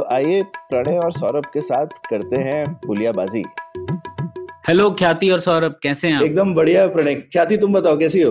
तो आइए प्रणय और सौरभ के साथ करते हैं पुलियाबाजी हेलो ख्याति और सौरभ कैसे हैं आप? एकदम बढ़िया प्रणय। ख्याति तुम बताओ कैसी हो?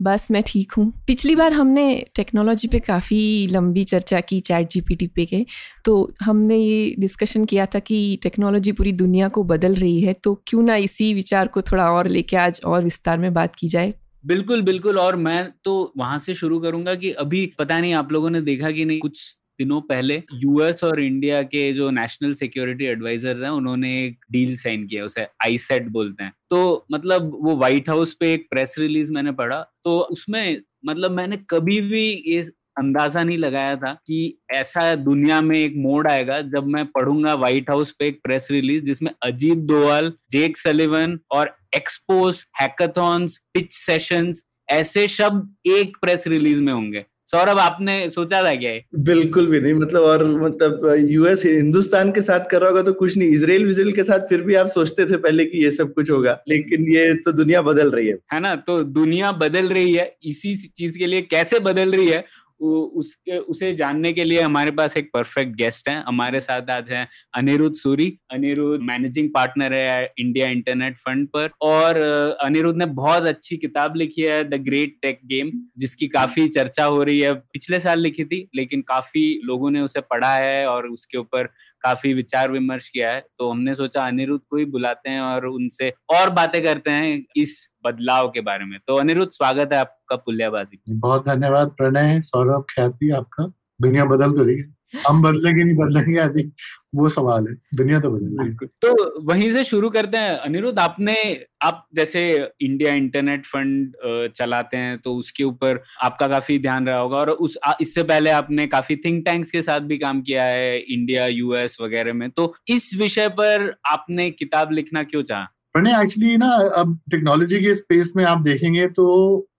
बस मैं ठीक हूँ। पिछली बार हमने टेक्नोलॉजी पे काफ़ी लंबी चर्चा की चैट जीपीटी पे के तो हमने ये डिस्कशन किया था कि टेक्नोलॉजी पूरी दुनिया को बदल रही है तो क्यों ना इसी विचार को थोड़ा और लेके आज और विस्तार में बात की जाए। बिल्कुल बिल्कुल और मैं तो वहाँ से शुरू करूँगा कि अभी पता नहीं आप लोगों ने देखा कि नहीं कुछ दिनों पहले यूएस और इंडिया के जो नेशनल सिक्योरिटी एडवाइजर्स हैं, उन्होंने एक डील साइन किया उसे आईसेट बोलते हैं। तो मतलब वो व्हाइट हाउस पे एक प्रेस रिलीज़ मैंने पढ़ा तो उसमें मतलब मैंने कभी भी ये अंदाज़ा नहीं लगाया था कि ऐसा दुनिया में एक मोड आएगा जब मैं पढ़ूँगा व्हाइट हाउस पे एक प्रेस रिलीज़ जिसमें अजीत दोवाल जेक सलिवन और एक्सपोज हैकाथॉन्स पिच सेशंस ऐसे शब्द एक प्रेस रिलीज़ में होंगे। सौरभ आपने सोचा था क्या बिल्कुल भी नहीं मतलब और मतलब यूएस हिंदुस्तान के साथ कर रहा होगा तो कुछ नहीं इसराइल विजराइल के साथ फिर भी आप सोचते थे पहले कि ये सब कुछ होगा लेकिन ये तो दुनिया बदल रही है। है ना तो दुनिया बदल रही है इसी चीज़ के लिए कैसे बदल रही है उसके, उसे जानने के लिए हमारे पास एक परफेक्ट गेस्ट है। हमारे साथ आज है अनिरुद्ध सूरी। अनिरुद्ध मैनेजिंग पार्टनर है इंडिया इंटरनेट फंड पर और अनिरुद्ध ने बहुत अच्छी किताब लिखी है द ग्रेट टेक गेम जिसकी काफ़ी चर्चा हो रही है। पिछले साल लिखी थी, लेकिन काफ़ी लोगों ने उसे पढ़ा है और उसके ऊपर काफ़ी विचार विमर्श किया है तो हमने सोचा अनिरुद्ध को ही बुलाते हैं और उनसे और बातें करते हैं इस बदलाव के बारे में। तो अनिरुद्ध, स्वागत है आपका पुलियाबाजी बहुत धन्यवाद, प्रणय, सौरभ, ख्याति, आपका। दुनिया बदल तो रही है। हम बदलेंगे नहीं बदलेंगे आदि। वो सवाल है। दुनिया तो बदल रही तो वहीं से शुरू करते हैं। अनिरुद्ध आपने आप जैसे इंडिया इंटरनेट फंड चलाते हैं तो उसके ऊपर आपका काफ़ी ध्यान रहा होगा। और उस इससे पहले आपने काफ़ी थिंक टैंक्स के साथ भी काम किया है इंडिया यूएस वगैरह में। तो इस विषय पर आपने किताब लिखना क्यों चाहा? प्रणय एक्चुअली ना अब टेक्नोलॉजी के स्पेस में आप देखेंगे तो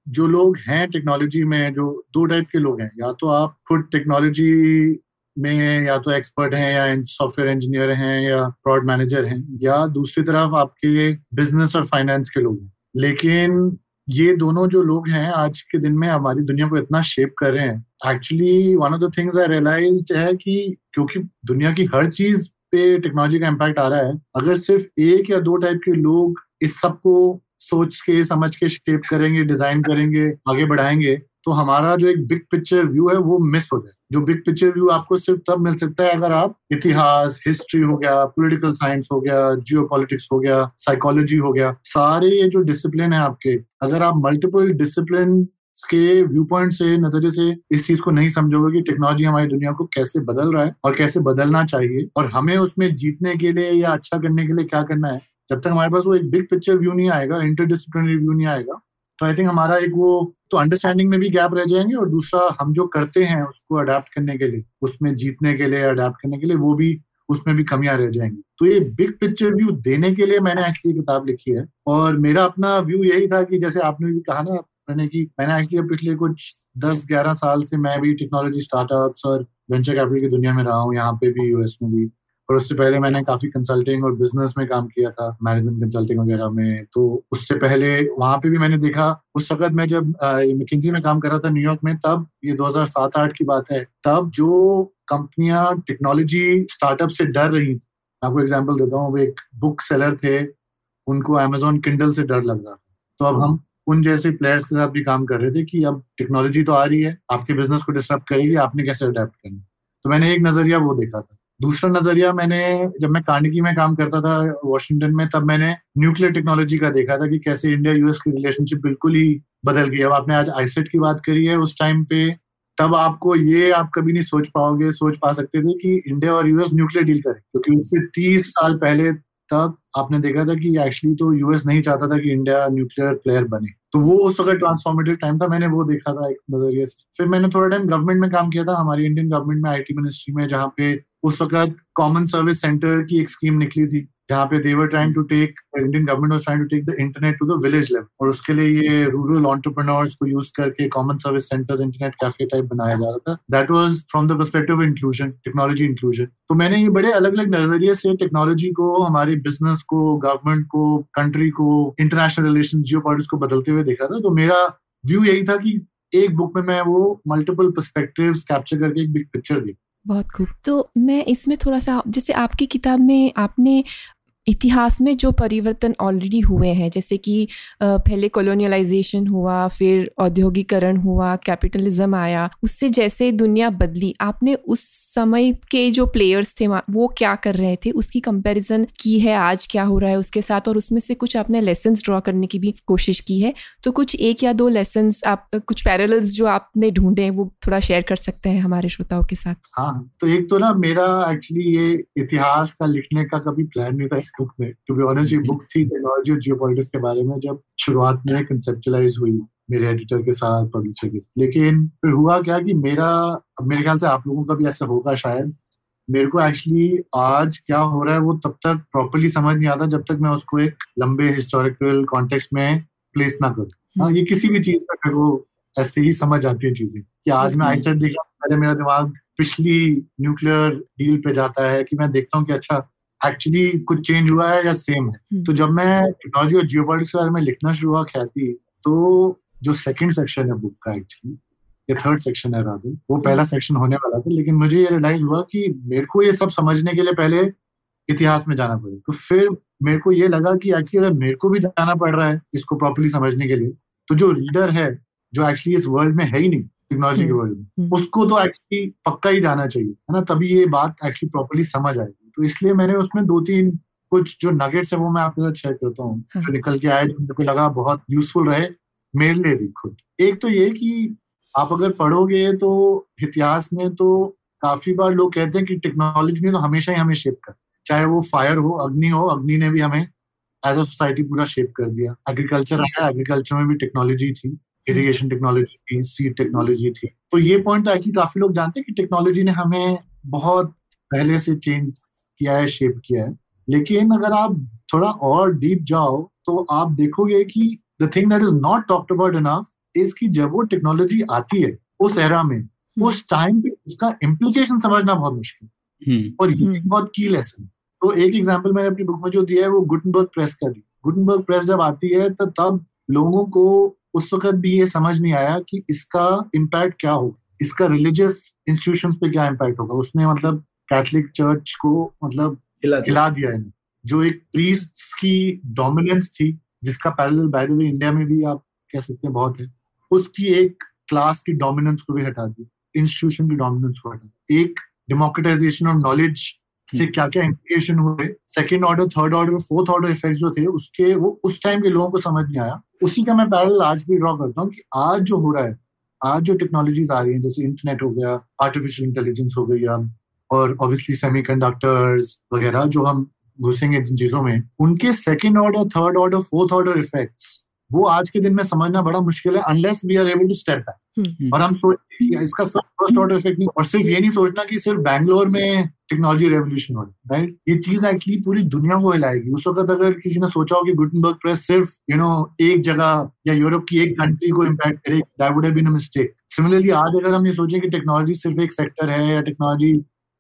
जो लोग हैं टेक्नोलॉजी में जो दो टाइप के लोग हैं। या तो आप खुद टेक्नोलॉजी में या तो एक्सपर्ट हैं या सॉफ्टवेयर इंजीनियर हैं या प्रोडक्ट मैनेजर हैं या दूसरी तरफ़ आपके बिज़नेस और फाइनेंस के लोग हैं। लेकिन ये दोनों जो लोग हैं आज के दिन में हमारी दुनिया को इतना शेप कर रहे हैं। Actually one of the things I realise है कि क्योंकि दुनिया की हर चीज़ पे टेक्नोलॉजी का इम्पैक्ट आ रहा है, अगर सिर्फ़ एक या दो टाइप के लोग इस सबको सोच के, समझ के शेप करेंगे डिज़ाइन करेंगे, आगे बढ़ाएँगे तो हमारा जो एक बिग पिक्चर व्यू है, वो मिस हो जाए। जो बिग पिक्चर व्यू आपको सिर्फ़ तब मिल सकता है अगर आप इतिहास हिस्ट्री हो गया पॉलिटिकल साइंस हो गया जियो हो गया साइकोलॉजी हो गया, सारे ये जो डिसिप्लिन है आपके, अगर आप मल्टीपल डिसिप्लिन के व्यू पॉइंट से, नज़रिए से इस चीज़ को नहीं समझोगे कि टेक्नोलॉजी हमारी दुनिया को कैसे बदल रहा है और कैसे बदलना चाहिए और हमें उसमें जीतने के लिए या अच्छा करने के लिए क्या करना है, जब तक हमारे पास वो एक बिग पिक्चर व्यू नहीं आएगा इंटरडिसिप्लिनरी व्यू नहीं आएगा तो आई थिंक हमारा एक वो तो अंडरस्टैंडिंग में भी गैप रह जाएँगे और दूसरा हम जो करते हैं उसको अडेप्ट करने के लिए, उसमें जीतने के लिए अडेप्ट करने के लिए वो भी उसमें भी कमियाँ रह जाएँगी। तो ये बिग पिक्चर व्यू देने के लिए मैंने एक्चुअली किताब लिखी है और मेरा अपना व्यू यही था कि जैसे आपने भी कहा ना मैंने कि मैंने एक्चुअली पिछले कुछ 10-11 साल से मैं भी टेक्नोलॉजी स्टार्टअप्स और वेंचर कैपिटल की दुनिया में रहा हूँ, यहाँ पे भी यूएस में भी। और उससे पहले मैंने काफ़ी कंसल्टिंग और बिज़नेस में काम किया था मैनेजमेंट कंसल्टिंग वगैरह में। तो उससे पहले वहाँ पे भी मैंने देखा, उस वक्त मैं जब मैकिंजी में काम कर रहा था न्यूयॉर्क में, तब ये 2007-8 की बात है, तब जो कंपनियाँ टेक्नोलॉजी स्टार्टअप से डर रही थी। आपको एग्ज़ाम्पल देता हूँ एक बुक सेलर थे, उनको अमेजोन किंडल से डर लग रहा था। तो अब हम उन जैसे प्लेयर्स के साथ भी काम कर रहे थे कि अब टेक्नोलॉजी तो आ रही है, आपके बिज़नेस को डिस्टर्ब करेगी, आपने कैसे अडेप्ट करना तो मैंने एक नज़रिया वो देखा था। दूसरा नज़रिया मैंने, जब मैं कार्निकी में काम करता था वॉशिंगटन में, तब मैंने न्यूक्लियर टेक्नोलॉजी का देखा था कि कैसे इंडिया यूएस की रिलेशनशिप बिल्कुल ही बदल गई अब आपने आज आईसेट की बात करी है उस टाइम पे, तब आपको ये आप कभी नहीं सोच पाओगे, सोच पा सकते थे कि इंडिया और यूएस न्यूक्लियर डील करें। क्योंकि उससे तीस साल पहले तक आपने देखा था कि एक्चुअली तो यूएस नहीं चाहता था कि इंडिया न्यूक्लियर प्लेयर बने। तो वो उस वक्त ट्रांसफॉर्मेटिव टाइम था, मैंने वो देखा था एक नज़रिए से। फिर मैंने थोड़ा टाइम गवर्नमेंट में काम किया था, हमारी इंडियन गवर्नमेंट में आईटी मिनिस्ट्री में, जहाँ पे उस वक्त कॉमन सर्विस सेंटर की एक स्कीम निकली थी, जहाँ पे they were trying to take Indian government was trying to take the internet to the village level और उसके लिए ये रूरल ऑन्टरप्रनोर्स को यूज़ करके common service centres internet cafe type बनाया जा रहा था। That was from the perspective inclusion technology inclusion तो मैंने ये बड़े अलग अलग नज़रिए से टेक्नोलॉजी को, हमारे बिज़नेस को गवर्नमेंट को कंट्री को इंटरनेशनल रिलेशन जियो को बदलते हुए देखा था। तो मेरा व्यू यही था कि एक बुक में मैं वो मल्टीपल पर्सपेक्टिव्स कैप्चर करके एक बिग पिक्चर दी बहुत खूब। तो मैं इसमें थोड़ा सा, जैसे आपकी किताब में आपने इतिहास में जो परिवर्तन ऑलरेडी हुए हैं, जैसे कि पहले कॉलोनियलाइजेशन हुआ, फिर औद्योगिकरण हुआ कैपिटलिज्म आया, उससे जैसे दुनिया बदली, आपने उस समय के जो प्लेयर्स थे वो क्या कर रहे थे उसकी कंपैरिजन की है आज क्या हो रहा है उसके साथ और उसमें से कुछ आपने लेसन ड्रॉ करने की भी कोशिश की है। तो कुछ एक या दो लेसन आप कुछ पैरल्स जो आपने ढूंढे वो थोड़ा शेयर कर सकते हैं हमारे श्रोताओं के साथ। हाँ तो एक तो ना मेरा एक्चुअली ये इतिहास का लिखने का कभी प्लान नहीं था इस बुक में। टू बी ऑनेस्ट ये बुक थी टेक्नोलॉजी और जियोपॉलिटिक्स के बारे में जब शुरुआत में कंसेप्चुलाइज हुई। मेरे एडिटर के साथ पब्लिशर के साथ। लेकिन फिर हुआ क्या कि मेरा मेरे ख्याल से आप लोगों का भी ऐसा होगा शायद। मेरे को एक्चुअली आज क्या हो रहा है वो तब तक प्रॉपरली समझ नहीं आता जब तक मैं उसको एक लंबे हिस्टोरिकल कॉन्टेक्स्ट में प्लेस ना करूँ। हाँ ये किसी भी चीज़ का को ऐसे ही समझ आती है चीज़ें कि आज मैं आई सेट देखा पहले मेरा दिमाग पिछली न्यूक्लियर डील पे जाता है कि मैं देखता हूँ कि अच्छा एक्चुअली कुछ चेंज हुआ है या सेम है। हम्म। तो जब मैं टेक्नोलॉजी और जियो के बारे में लिखना शुरू हुआ ख्याति तो जो सेकंड सेक्शन है बुक का एक्चुअली या थर्ड सेक्शन है राधु वो पहला सेक्शन होने वाला था लेकिन मुझे ये रियलाइज़ हुआ कि मेरे को ये सब समझने के लिए पहले इतिहास में जाना पड़ेगा तो फिर मेरे को ये लगा कि एक्चुअली अगर मेरे को भी जाना पड़ रहा है इसको प्रॉपरली समझने के लिए तो जो रीडर है जो एक्चुअली इस वर्ल्ड में है ही नहीं टेक्नोलॉजी के वर्ल्ड में हम्म। उसको तो एक्चुअली पक्का ही जाना चाहिए है ना? तभी ये बात एक्चुअली प्रॉपरली समझ आएगी तो इसलिए मैंने उसमें दो तीन कुछ जो नगेट्स है वो मैं आपके साथ शेयर करता हूँ हाँ। जो निकल के आए जो मेरे को लगा बहुत यूजफुल रहे मेरे लिए भी खुद। एक तो ये कि आप अगर पढ़ोगे तो इतिहास में तो काफ़ी बार लोग कहते हैं कि टेक्नोलॉजी ने तो हमेशा ही हमें शेप कर, चाहे वो फायर हो, अग्नि हो, अग्नि ने भी हमें एज अ सोसाइटी पूरा शेप कर दिया। एग्रीकल्चर आया एग्रीकल्चर में भी टेक्नोलॉजी थी इरिगेशन टेक्नोलॉजी थी सीड टेक्नोलॉजी थी। तो ये पॉइंट तो एक्चुअली काफ़ी लोग जानते हैं कि टेक्नोलॉजी ने हमें बहुत पहले से चेंज किया है शेप किया है। लेकिन अगर आप थोड़ा और डीप जाओ तो आप देखोगे कि the thing that is not talked about enough is कि जब वो टेक्नोलॉजी आती है उस एरा में हम्म। उस टाइम पे उसका इम्प्लीकेशन समझना बहुत मुश्किल हम्म। और ये। बहुत की लेसन तो एक एग्ज़ाम्पल मैंने अपनी बुक में जो दिया है वो गुटनबर्ग प्रेस का दी गुटनबर्ग प्रेस जब आती है तो तब लोगों को उस वक्त भी ये समझ नहीं आया कि इसका इम्पैक्ट क्या होगा इसका रिलीजियस इंस्टीट्यूशन पे क्या इम्पैक्ट होगा उसने मतलब कैथलिक चर्च को मतलब हिला दिया है जो एक प्रीस्ट की डोमिनेंस थी जिसका parallel by the way India में भी आप कह सकते हैं बहुत है। उसकी एक क्लास की डोमिनेंस को भी हटा दी इंस्टीट्यूशन की डोमिनेंस को हटा एक डेमोक्रेटाइजेशन ऑफ़ नॉलेज से। क्या क्या इंप्लीकेशन हुए। Second order third order fourth order effect जो थे उसके वो उस टाइम के लोगों को समझ नहीं आया। उसी का मैं पैरल आज भी ड्रॉ करता हूँ कि आज जो हो रहा है आज जो टेक्नोलॉजीज़ आ रही हैं जैसे इंटरनेट हो गया आर्टिफिशियल इंटेलिजेंस हो गई और ऑब्वियसली सेमीकंडक्टर्स वगैरह जो हम घुसेंगे जिन चीज़ों में उनके second order third order fourth order effects वो आज के दिन में समझना बड़ा मुश्किल है unless we are able to step back और हम सोच इसका सब फ़र्स्ट ऑर्डर इफ़ेक्ट नहीं और सिर्फ़ ये नहीं सोचना कि सिर्फ़ बैंगलोर में टेक्नोलॉजी रेवोल्यूशन हो राइट ये चीज़ एक्चुअली पूरी दुनिया को हिलाएगी। उस वक्त अगर किसी ने सोचा हो कि गुटनबर्ग प्रेस सिर्फ़ यू you नो know, एक जगह या यूरोप की एक कंट्री को इम्पैक्ट करे that would have been a mistake similarly आज अगर हम ये सोचें कि टेक्नोलॉजी सिर्फ़ एक सेक्टर है या टेक्नोलॉजी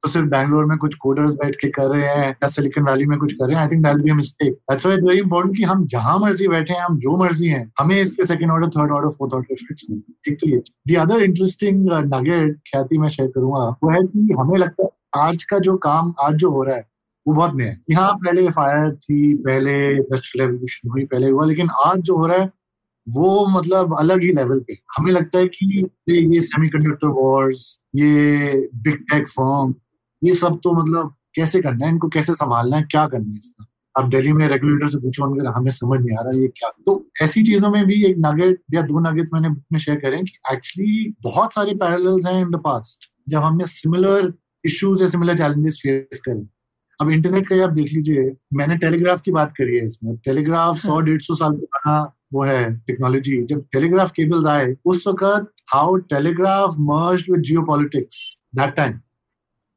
तो सिर्फ़ बैंगलोर में कुछ कोडर्स बैठ के कर रहे हैं या सिलिकन वैली में कुछ कर रहे हैं I think that be mistake that's why it's very important कि हम जहाँ मर्ज़ी बैठे हैं, हम जो मर्ज़ी हैं, हमें इसके second order third order fourth order effects एक तो ये। द अदर इंटरेस्टिंग नगेट ख्याति मैं शेयर करूँगा वो है कि हमें लगता है आज का जो काम, आज जो हो रहा है, वो बहुत नया है। यहाँ पहले फायर थी, पहले इंडस्ट्रियल रेवोल्यूशन हुई, पहले हुआ, लेकिन आज जो हो रहा है, वो मतलब अलग ही लेवल पे। हमें लगता है कि ये सेमीकंडक्टर वॉर्स ये बिग टेक फॉर्म ये सब तो मतलब कैसे करना है? इनको कैसे संभालना है? क्या करना है इसका? अब दिल्ली में रेगुलेटर से पूछो उनके, हमें समझ नहीं आ रहा ये क्या? तो ऐसी चीज़ों में भी एक नगेट या दो नगेट मैंने बुक में शेयर करें कि एक्चुअली बहुत सारे पैरेलल्स हैं इन द पास्ट जब हमने सिमिलर इश्यूज़ या सिमिलर चैलेंजेस फेस करें। अब इंटरनेट का आप देख लीजिए, मैंने टेलीग्राफ की बात करी है इसमें। टेलीग्राफ सौ। डेढ़ सौ साल पुराना वो है टेक्नोलॉजी जब टेलीग्राफ केबल्स आए, उस वक्त how telegraph merge with geopolitics that time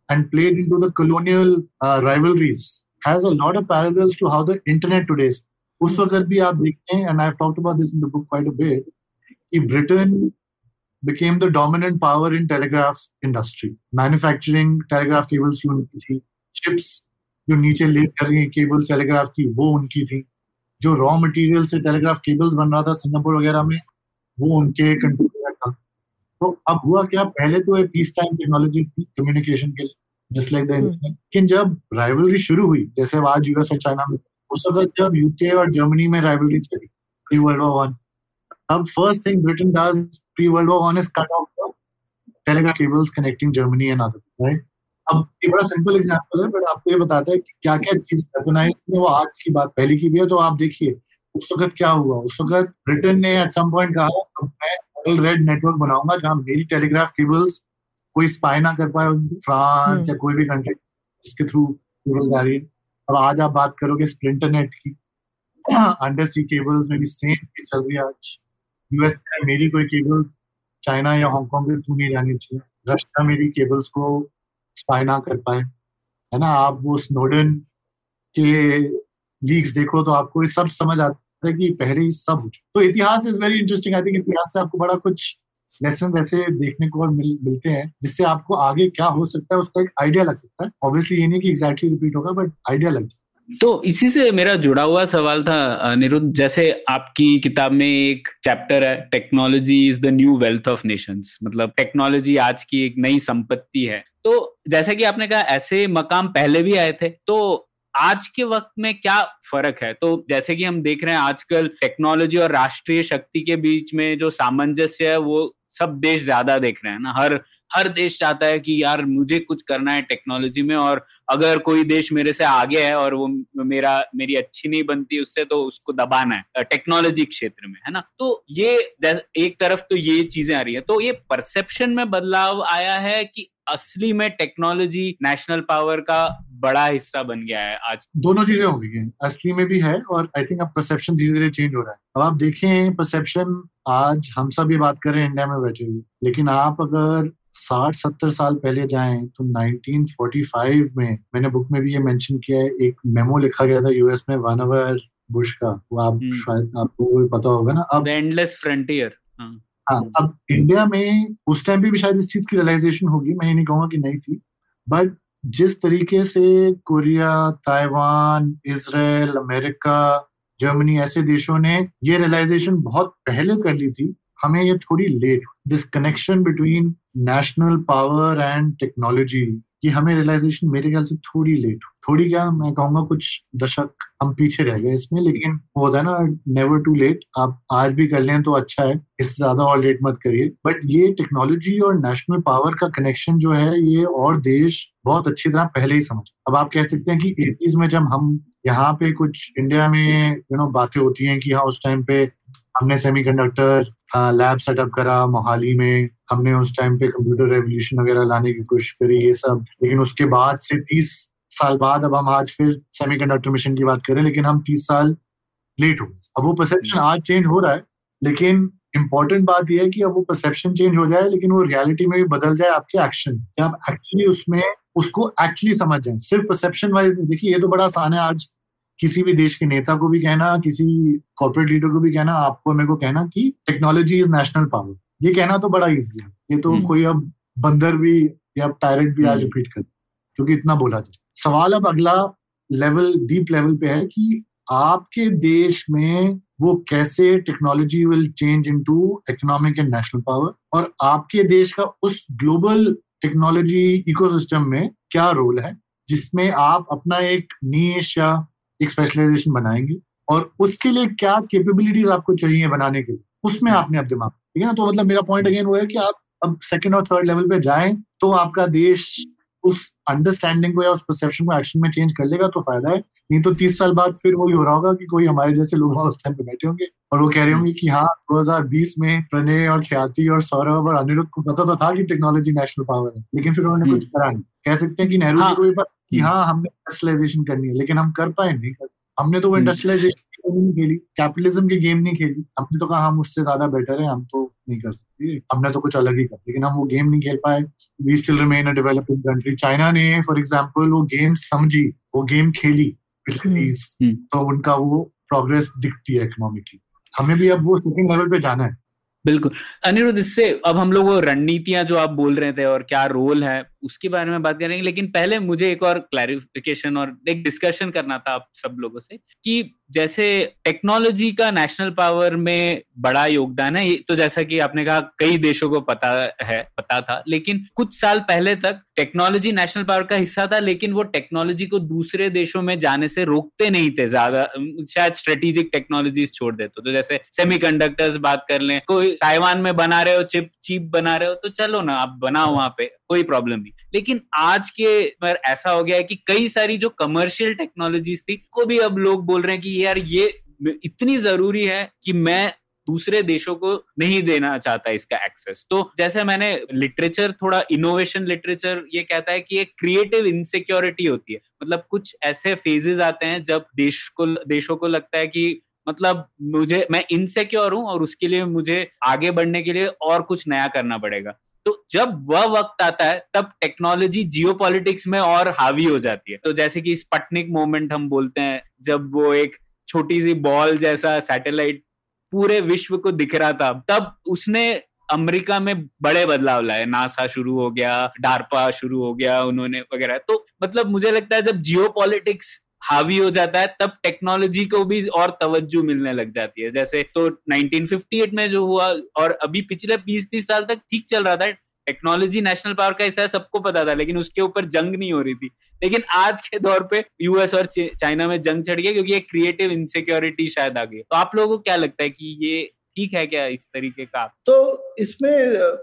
and played into the colonial uh, rivalries has a lot of parallels to how the internet today is. उस वक्त भी आप देखते हैं and I've talked about this in the book quite a bit कि Britain became the dominant power in telegraph industry. Manufacturing telegraph cables की उनकी थी chips जो नीचे ले कर रही केबल टेलीग्राफ की वो उनकी थी जो रॉ मटेरियल से टेलीग्राफ केबल्स बन रहा था सिंगापुर वगैरह में वो उनके कंट्रोल में था तो अब हुआ क्या? पहले तो पीस टाइम टेक्नोलॉजी थी कम्युनिकेशन के लिए जस्ट लाइक द इंटरनेट लेकिन जब राइवलरी शुरू हुई जैसे आज यूएस और चाइना में उस वक्त जब यूके और जर्मनी में राइवलरी चली प्री वर्ल्ड वॉर वन अब first thing Britain does pre world war one is cut off telegraph cables connecting Germany and other right अब ये बड़ा सिंपल एग्जांपल है बट आपको ये बताता है कि क्या क्या चीज़ वेपनाइज वो आज की बात पहली की भी है तो आप देखिए उस वक्त क्या हुआ? उस वक्त ब्रिटेन ने एट सम पॉइंट कहा मैं रेड नेटवर्क बनाऊँगा जहाँ मेरी टेलीग्राफ केबल्स कोई स्पाई ना कर पाए फ्रांस या कोई भी कंट्री जिसके थ्रू केबल्स आ रही है। अब आज आप बात करोगे स्प्लिंटरनेट की। अंडर सी केबल्स में भी सेम चीज़ चल रही है आज। यूएस में मेरी कोई केबल चाइना या हांगकांग के थ्रू नहीं जानी चाहिए। रशिया मेरी केबल्स को स्पाई ना कर पाए। है ना? आप वो स्नोडन के लीक्स देखो तो आपको ये सब समझ आता है कि पहले ही सब हो तो इतिहास is very interesting I think इतिहास से आपको बड़ा कुछ लेसन ऐसे देखने को और मिल, मिलते हैं जिससे आपको आगे क्या हो सकता है उसका एक आइडिया लग सकता है। ऑब्वियसली ये नहीं कि एग्जैक्टली रिपीट होगा बट आइडिया लग जाए तो इसी से मेरा जुड़ा हुआ सवाल था निरुद्ध जैसे आपकी किताब में एक चैप्टर है technology is the new wealth of nations मतलब टेक्नोलॉजी आज की एक नई संपत्ति है। तो जैसे कि आपने कहा ऐसे मकाम पहले भी आए थे तो आज के वक्त में क्या फ़र्क है? तो जैसे कि हम देख रहे हैं, आजकल टेक्नोलॉजी और राष्ट्रीय शक्ति के बीच में जो सामंजस्य है, वो सब देश ज़्यादा देख रहे हैं ना। हर हर देश चाहता है कि यार मुझे कुछ करना है टेक्नोलॉजी में और अगर कोई देश मेरे से आगे है और वो मेरा, मेरी अच्छी नहीं बनती उससे तो उसको दबाना है टेक्नोलॉजी क्षेत्र में, है ना? तो ये एक तरफ़ तो ये चीज़ें आ रही है। तो ये परसेप्शन में बदलाव आया है कि असली में टेक्नोलॉजी नेशनल पावर का बड़ा हिस्सा बन गया है आज। दोनों चीज़ें हो गई हैं। असली में भी है और आई थिंक अब परसेप्शन धीरे धीरे चेंज हो रहा है। अब आप देखें परसेप्शन आज हम सब ये बात कर रहे हैं इंडिया में बैठे हुए। लेकिन आप अगर साठ सत्तर साल पहले जाएँ तो 1945 में मैंने बुक में भी ये मेंशन किया है एक मेमो लिखा गया था यूएस में वन अवर बुश का। वो आप हम्म। शायद आपको पता होगा ना। अब एंडलेस फ्रंटियर हाँ। अब इंडिया में उस टाइम पे भी शायद इस चीज़ की रियलाइजेशन होगी। मैं ये नहीं कहूँगा कि नहीं थी। बट जिस तरीके से Korea, Taiwan Israel America, Germany ऐसे देशों ने ये रियलाइजेशन बहुत पहले कर ली थी, हमें ये थोड़ी let this connection between national power and technology ये हमें रियलाइजेशन मेरे ख्याल से थोड़ी लेट थोड़ी क्या, मैं कहूँगा कुछ दशक हम पीछे रह गए इसमें, लेकिन वो होता है ना नेवर टू लेट आप आज भी कर लें तो अच्छा है, इससे ज़्यादा और लेट मत करिए। बट ये टेक्नोलॉजी और नेशनल पावर का कनेक्शन जो है, ये और देश बहुत अच्छी तरह पहले ही समझ। अब आप कह सकते हैं कि एटीज में जब हम यहाँ पे कुछ इंडिया में यू नो बातें होती हैं कि हाँ उस टाइम पे हमने सेमीकंडक्टर लैब सेटअप करा मोहाली में हमने उस टाइम पे कंप्यूटर रेवोल्यूशन वगैरह लाने की कोशिश करी ये सब। लेकिन उसके बाद से तीस साल बाद अब हम आज फिर सेमीकंडक्टर मिशन की बात करें लेकिन हम तीस साल लेट हो गए। अब वो परसेप्शन आज चेंज हो रहा है लेकिन इंपॉर्टेंट बात यह है कि अब वो परसेप्शन चेंज हो जाए लेकिन वो रियलिटी में भी बदल जाए आपके एक्शन आप एक्चुअली उसमें उसको एक्चुअली समझ जाए। सिर्फ़ परसेप्शन वाइज देखिए ये तो बड़ा आसान है आज। किसी भी देश के नेता को भी कहना किसी कॉर्पोरेट लीडर को भी कहना आपको मेरे को कहना कि टेक्नोलॉजी इज़ नेशनल पावर ये कहना तो बड़ा इजी है ये तो हम्म। कोई अब बंदर भी या टायरेंट भी आज रिपीट हम्म। कर क्योंकि इतना बोला जाए सवाल अब अगला लेवल डीप लेवल पे है कि आपके देश में वो कैसे technology will change into economic and national power और आपके देश का उस ग्लोबल टेक्नोलॉजी इकोसिस्टम में क्या रोल है जिसमें आप अपना एक नीश या एक स्पेशलाइजेशन बनाएँगे और उसके लिए क्या कैपेबिलिटीज आपको चाहिए बनाने के लिए, उसमें आपने अब दिमाग ठीक है ना? तो मतलब मेरा पॉइंट अगेन वो है कि आप अब सेकेंड और थर्ड लेवल पे जाए तो आपका देश उस अंडरस्टैंडिंग को या उस परसेप्शन को एक्शन में चेंज कर लेगा तो फ़ायदा है। नहीं तो तीस साल बाद फिर वही हो रहा होगा कि कोई हमारे जैसे लोग उस टाइम पे बैठे होंगे और वो कह रहे होंगे कि हाँ 2020 में प्रणय और ख्याति और सौरभ और अनिरुद्ध को पता तो था कि टेक्नोलॉजी नेशनल पावर है लेकिन फिर उन्होंने कुछ करा नहीं। कह सकते हैं कि नेहरू जी को भी पता कि हाँ हमने इंडस्ट्रियलाइजेशन करनी है लेकिन हम कर पाए नहीं कर हमने तो वो इंडस्ट्रियलाइजेशन नहीं खेली। कैपिटलिज्म की गेम नहीं खेली। हमने तो कहा हम उससे ज़्यादा बेटर है हम तो नहीं कर सकती। हमने तो कुछ अलग ही कर लेकिन हम वो गेम नहीं खेल पाए। We still remain a developing country China ने फॉर एग्ज़ाम्पल वो गेम समझी वो गेम खेली हम्म। तो उनका वो प्रोग्रेस दिखती है इकोनॉमिकली हमें भी अब वो सेकेंड लेवल पे जाना है। बिल्कुल। अनिरुद्ध इससे अब हम लोग वो रणनीतियाँ जो आप बोल रहे थे और क्या रोल है उसके बारे में बात करेंगे। लेकिन पहले मुझे एक और क्लैरिफिकेशन और एक डिस्कशन करना था आप सब लोगों से कि जैसे टेक्नोलॉजी का नेशनल पावर में बड़ा योगदान है तो जैसा कि आपने कहा कई देशों को पता है, पता था, लेकिन कुछ साल पहले तक टेक्नोलॉजी नेशनल पावर का हिस्सा था, लेकिन वो टेक्नोलॉजी को दूसरे देशों में जाने से रोकते नहीं थे ज़्यादा। शायद स्ट्रेटेजिक टेक्नोलॉजीज़ छोड़ देते तो जैसे सेमी बात कर लें, कोई ताइवान में बना रहे हो चिप चीप बना रहे हो तो चलो ना, आप बनाओ वहाँ पे, कोई प्रॉब्लम नहीं। लेकिन आज के पर ऐसा हो गया है कि कई सारी जो कमर्शियल टेक्नोलॉजीज़ थी, को भी अब लोग बोल रहे हैं कि यार ये इतनी ज़रूरी है कि मैं दूसरे देशों को नहीं देना चाहता इसका एक्सेस तो जैसे मैंने लिटरेचर थोड़ा इनोवेशन लिटरेचर ये कहता है कि एक क्रिएटिव इनसिक्योरिटी होती है। मतलब कुछ ऐसे फेजेस आते हैं जब देश को, देशों को लगता है कि मतलब मुझे, मैं इनसिक्योर हूँ और उसके लिए मुझे आगे बढ़ने के लिए और कुछ नया करना पड़ेगा। तो जब वह वक्त आता है, तब टेक्नोलॉजी जियो में और हावी हो जाती है। तो जैसे कि स्पटनिक मोमेंट हम बोलते हैं, जब वो एक छोटी सी बॉल जैसा सैटेलाइट पूरे विश्व को दिख रहा था, तब उसने अमेरिका में बड़े बदलाव लाए। नासा शुरू हो गया, डारपा शुरू हो गया, उन्होंने वगैरह। तो मतलब मुझे लगता है जब जियो हावी हो जाता है, तब टेक्नोलॉजी को भी और तवज्जो मिलने लग जाती है। जैसे तो 1958 में जो हुआ, और अभी पिछले 20-30 साल तक ठीक चल रहा था। टेक्नोलॉजी नेशनल पावर का हिस्सा है, सबको पता था, लेकिन उसके ऊपर जंग नहीं हो रही थी। लेकिन आज के दौर पे यूएस और चाइना में जंग चढ़ गया क्योंकि एक क्रिएटिव इनसिक्योरिटी शायद आ गई तो आप लोगों को क्या लगता है कि ये ठीक है क्या इस तरीके का? तो इसमें,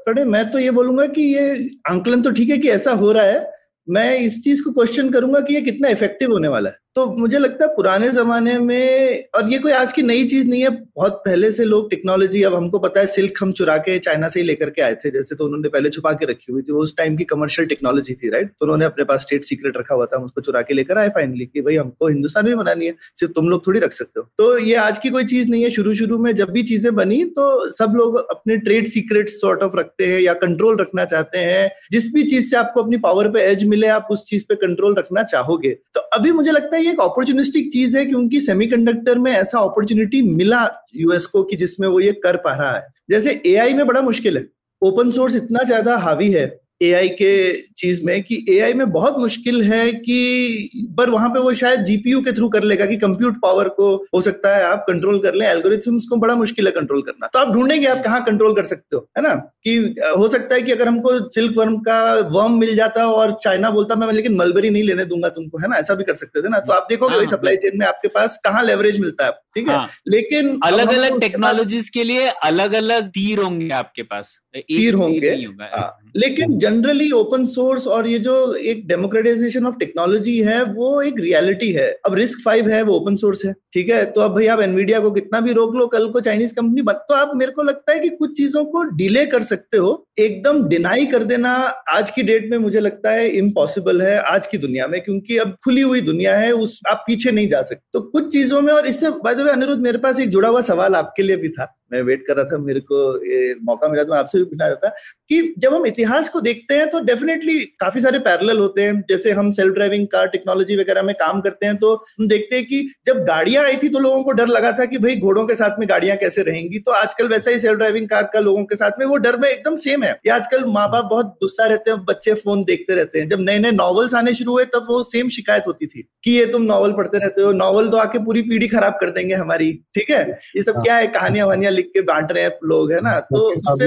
प्रणय, मैं तो ये बोलूँगा कि ये आंकलन तो ठीक है कि ऐसा हो रहा है। मैं इस चीज़ को क्वेश्चन करूँगा कि ये कितना इफ़ेक्टिव होने वाला है। तो मुझे लगता है पुराने जमाने में, और ये कोई आज की नई चीज़ नहीं है, बहुत पहले से लोग टेक्नोलॉजी अब हमको पता है सिल्क हम चुरा के चाइना से ही लेकर के आए थे, जैसे तो उन्होंने पहले छुपा के रखी हुई थी उस टाइम की कमर्शियल टेक्नोलॉजी थी राइट तो उन्होंने अपने पास स्टेट सीक्रेट रखा हुआ था, हम उसको चुरा के लेकर आए फाइनली कि भाई हमको हिंदुस्तान में बनानी है, सिर्फ़ तुम लोग थोड़ी रख सकते हो। तो ये आज की कोई चीज़ नहीं है शुरू शुरू में जब भी चीज़ें बनी तो सब लोग अपने ट्रेड सीक्रेट सॉर्ट ऑफ़ रखते हैं या कंट्रोल रखना चाहते हैं। जिस भी चीज़ से आपको अपनी पावर पे एज मिले, आप उस चीज़ पे कंट्रोल रखना चाहोगे। तो अभी मुझे लगता है ये एक अपॉर्चुनिस्टिक चीज़ है क्योंकि सेमीकंडक्टर में ऐसा अपॉर्चुनिटी मिला यूएस को कि जिसमें वो ये कर पा रहा है। जैसे एआई में बड़ा मुश्किल है। ओपन सोर्स इतना ज़्यादा हावी है। एआई के चीज़ में कि एआई में बहुत मुश्किल है कि पर वहाँ पे वो शायद जीपीयू के थ्रू कर लेगा कि कंप्यूट पावर को हो सकता है आप कंट्रोल कर लें। एल्गोरिथम्स को बड़ा मुश्किल है कंट्रोल करना। तो आप ढूंढेंगे आप कहाँ कंट्रोल कर सकते हो है ना? कि हो सकता है कि अगर हमको सिल्क वर्म का वर्म मिल जाता और चाइना बोलता मैं लेकिन मलबरी नहीं लेने दूँगा तुमको है ना? ऐसा भी कर सकते थे ना? तो आप देखोगे हाँ, सप्लाई चेन में आपके पास कहाँ लेवरेज मिलता है ठीक है? हाँ, लेकिन अलग अलग टेक्नोलॉजीज़ के लिए अलग अलग तीर होंगे आपके पास। तीर होंगे। हाँ, लेकिन जनरली ओपन सोर्स और ये जो एक डेमोक्रेटाइजेशन ऑफ़ टेक्नोलॉजी है वो एक रियलिटी है। अब रिस्क फाइव है वो ओपन सोर्स है। ठीक है? तो अब भाई आप एनवीडिया को कितना भी रोक लो कल को चाइनीज़ कंपनी तो आप मेरे को लगता है कि कुछ चीज़ों को डिले कर सकते हो। एकदम डिनाई कर देना आज की डेट में मुझे लगता है इम्पॉसिबल है आज की दुनिया में क्योंकि अब खुली हुई दुनिया है उस आप पीछे नहीं जा सकते। तो कुछ चीज़ों में और इससे बाय अनिरुद्ध मेरे पास एक जुड़ा हुआ सवाल आपके लिए भी था। मैं वेट कर रहा था मेरे को ये मौका मिला तो मैं आपसे भी पूछना चाहता कि जब हम इतिहास को देखते हैं तो डेफिनेटली काफ़ी सारे पैरेलल होते हैं। जैसे हम सेल्फ ड्राइविंग कार टेक्नोलॉजी वगैरह में काम करते हैं तो हम देखते हैं कि जब गाड़ियाँ आई थी तो लोगों को डर लगा था कि भाई घोड़ों के साथ में गाड़ियाँ कैसे रहेंगी। तो आजकल वैसा ही सेल्फ ड्राइविंग कार का लोगों के साथ में वो डर में एकदम सेम है। ये आजकल माँ बाप बहुत गुस्सा रहते हैं बच्चे फ़ोन देखते रहते हैं। जब नए नए नॉवल्स आने शुरू हुए तब वो सेम शिकायत होती थी कि ये तुम नॉवल पढ़ते रहते हो। नॉवल तो आके पूरी पीढ़ी खराब कर देंगे हमारी ठीक है? ये सब हाँ। क्या है? कहानियाँ वहानियाँ लिख के बांट रहे हैं लोग है ना? तो उससे